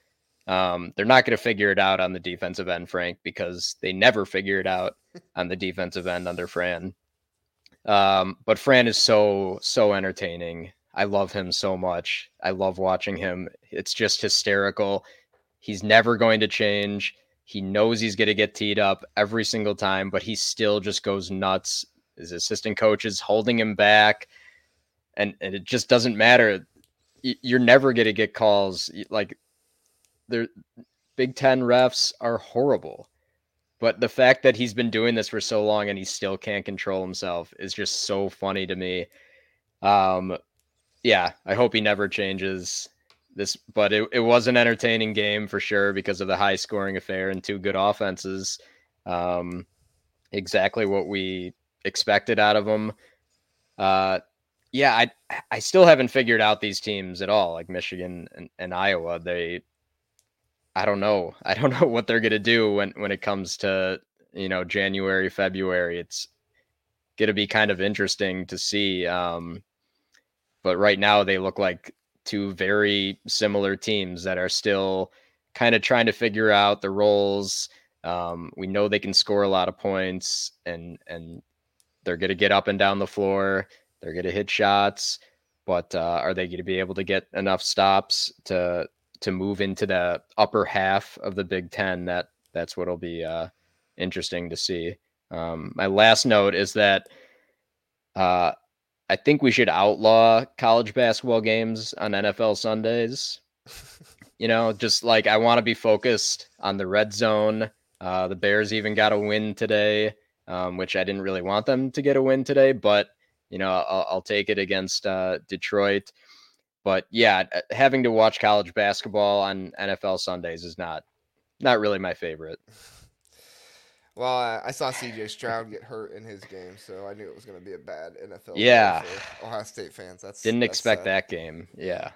Um, they're not going to figure it out on the defensive end, Frank, because they never figure it out on the defensive end under Fran. Um, but Fran is so so entertaining. I love him so much. I love watching him. It's just hysterical. He's never going to change. He knows he's going to get teed up every single time, but he still just goes nuts. His assistant coach is holding him back, and, and it just doesn't matter you're never going to get calls like the Big Ten refs are horrible. But the fact that he's been doing this for so long and he still can't control himself is just so funny to me. Um, yeah, I hope he never changes this, but it, it was an entertaining game for sure because of the high scoring affair and two good offenses. Um, exactly what we expected out of them. Uh, yeah, I I still haven't figured out these teams at all, like Michigan and, and Iowa. They I don't know. I don't know what they're gonna do when when it comes to you know January, February. It's gonna be kind of interesting to see. Um, but right now they look like two very similar teams that are still kind of trying to figure out the roles. Um, we know they can score a lot of points and and they're to get up and down the floor. They're going to hit shots, but uh, are they going to be able to get enough stops to to move into the upper half of the Big Ten? That that's what'll be uh, interesting to see. Um, my last note is that uh, I think we should outlaw college basketball games on NFL Sundays. you know, just like I want to be focused on the red zone. Uh, the Bears even got a win today, um, which I didn't really want them to get a win today, but you know, I'll, I'll take it against uh, Detroit. But yeah, uh, having to watch college basketball on NFL Sundays is not not really my favorite. Well, I saw C.J. Stroud get hurt in his game, so I knew it was going to be a bad NFL. Yeah, Ohio State fans. That's didn't that's expect sad. that game. Yeah.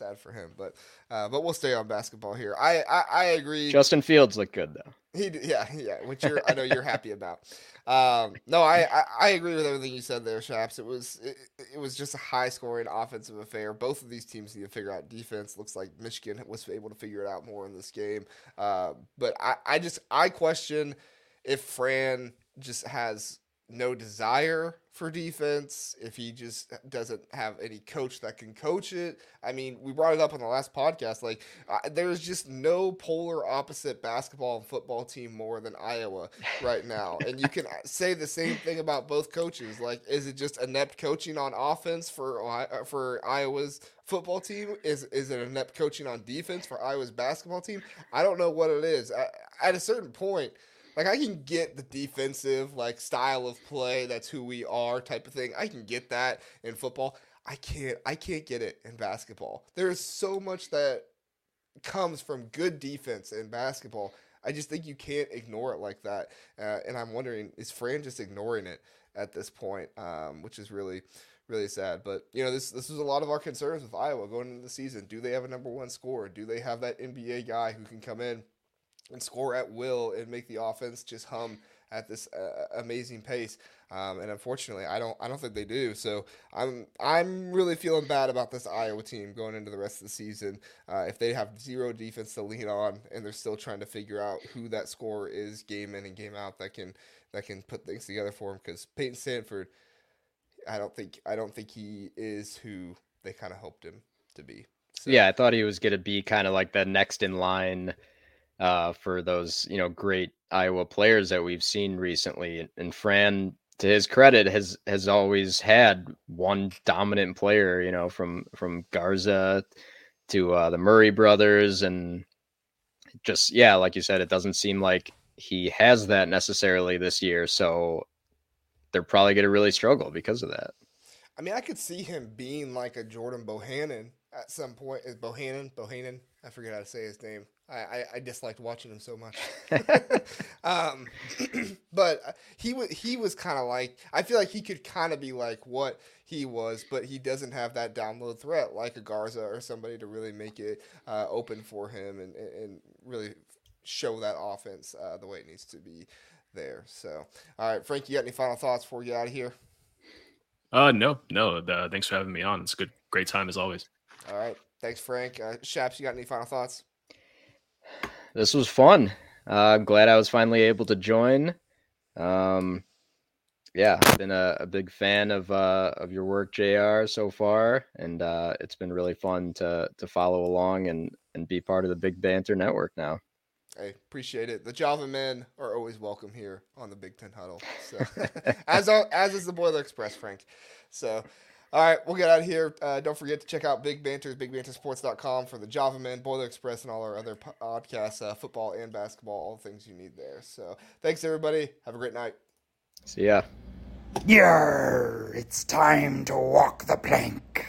Sad for him. But uh, but we'll stay on basketball here. I I, I agree. Justin Fields looked good though. He, yeah, yeah, which you're, I know you're happy about. Um, no, I, I, I, agree with everything you said there, Shaps. It was, it, it, was just a high scoring offensive affair. Both of these teams need to figure out defense. Looks like Michigan was able to figure it out more in this game. Uh, but I, I just, I question if Fran just has no desire for defense, if he just doesn't have any coach that can coach it. I mean, we brought it up on the last podcast. Like, uh, there's just no polar opposite basketball and football team more than Iowa right now. and you can uh, say the same thing about both coaches. Like, is it just inept coaching on offense for uh, for Iowa's football team? Is is it inept coaching on defense for Iowa's basketball team? I don't know what it is. at a certain point like I can get the defensive like style of play, that's who we are type of thing. I can get that in football. I can't I can't get it in basketball. There is so much that comes from good defense in basketball. I just think you can't ignore it like that. Uh, and I'm wondering, is Fran just ignoring it at this point, um, which is really, really sad. But you know, this this was a lot of our concerns with Iowa going into the season. Do they have a number one scorer? Do they have that NBA guy who can come in and score at will and make the offense just hum at this uh, amazing pace. Um, and unfortunately, I don't I don't think they do. So I'm I'm really feeling bad about this Iowa team going into the rest of the season. Uh, if they have zero defense to lean on and they're still trying to figure out who that scorer is game in and game out that can that can put things together for them. Because Payton Sandfort, I don't think I don't think he is who they kind of hoped him to be. So. Yeah, I thought he was going to be kind of like the next in line uh, for those you know great Iowa players that we've seen recently. And Fran, to his credit, has has always had one dominant player. You know, from from Garza to uh, the Murray brothers, and just yeah, like you said, it doesn't seem like he has that necessarily this year. So they're probably going to really struggle because of that. I mean, I could see him being like a Jordan Bohannon at some point. Is Bohannon? Bohannon? I forget how to say his name. I, I, I disliked watching him so much. um, but uh, he was he was kind of like I feel like he could kind of be like what he was, but he doesn't have that download threat like a Garza or somebody to really make it uh, open for him and, and really show that offense uh, the way it needs to be there. So, all right, Frank, you got any final thoughts before we get out of here? Uh, no, no. Uh, thanks for having me on. It's a good, great time as always. All right, thanks, Frank. Uh, Shaps, you got any final thoughts? this was fun. Uh, I'm glad I was finally able to join. Um, yeah, I've been a, a, big fan of uh, of your work, Jr. So far, and uh, it's been really fun to to follow along and and be part of the Big Banter Network now. I appreciate it. The Java men are always welcome here on the Big Ten Huddle. So, as as is the Boiler Express, Frank. So. All right, we'll get out of here. Uh, don't forget to check out Big Banters, BigBanterSports.com for the Java Men, Boiler Express, and all our other podcasts, uh, football and basketball, all the things you need there. So thanks, everybody. Have a great night. See ya. Yeah, it's time to walk the plank.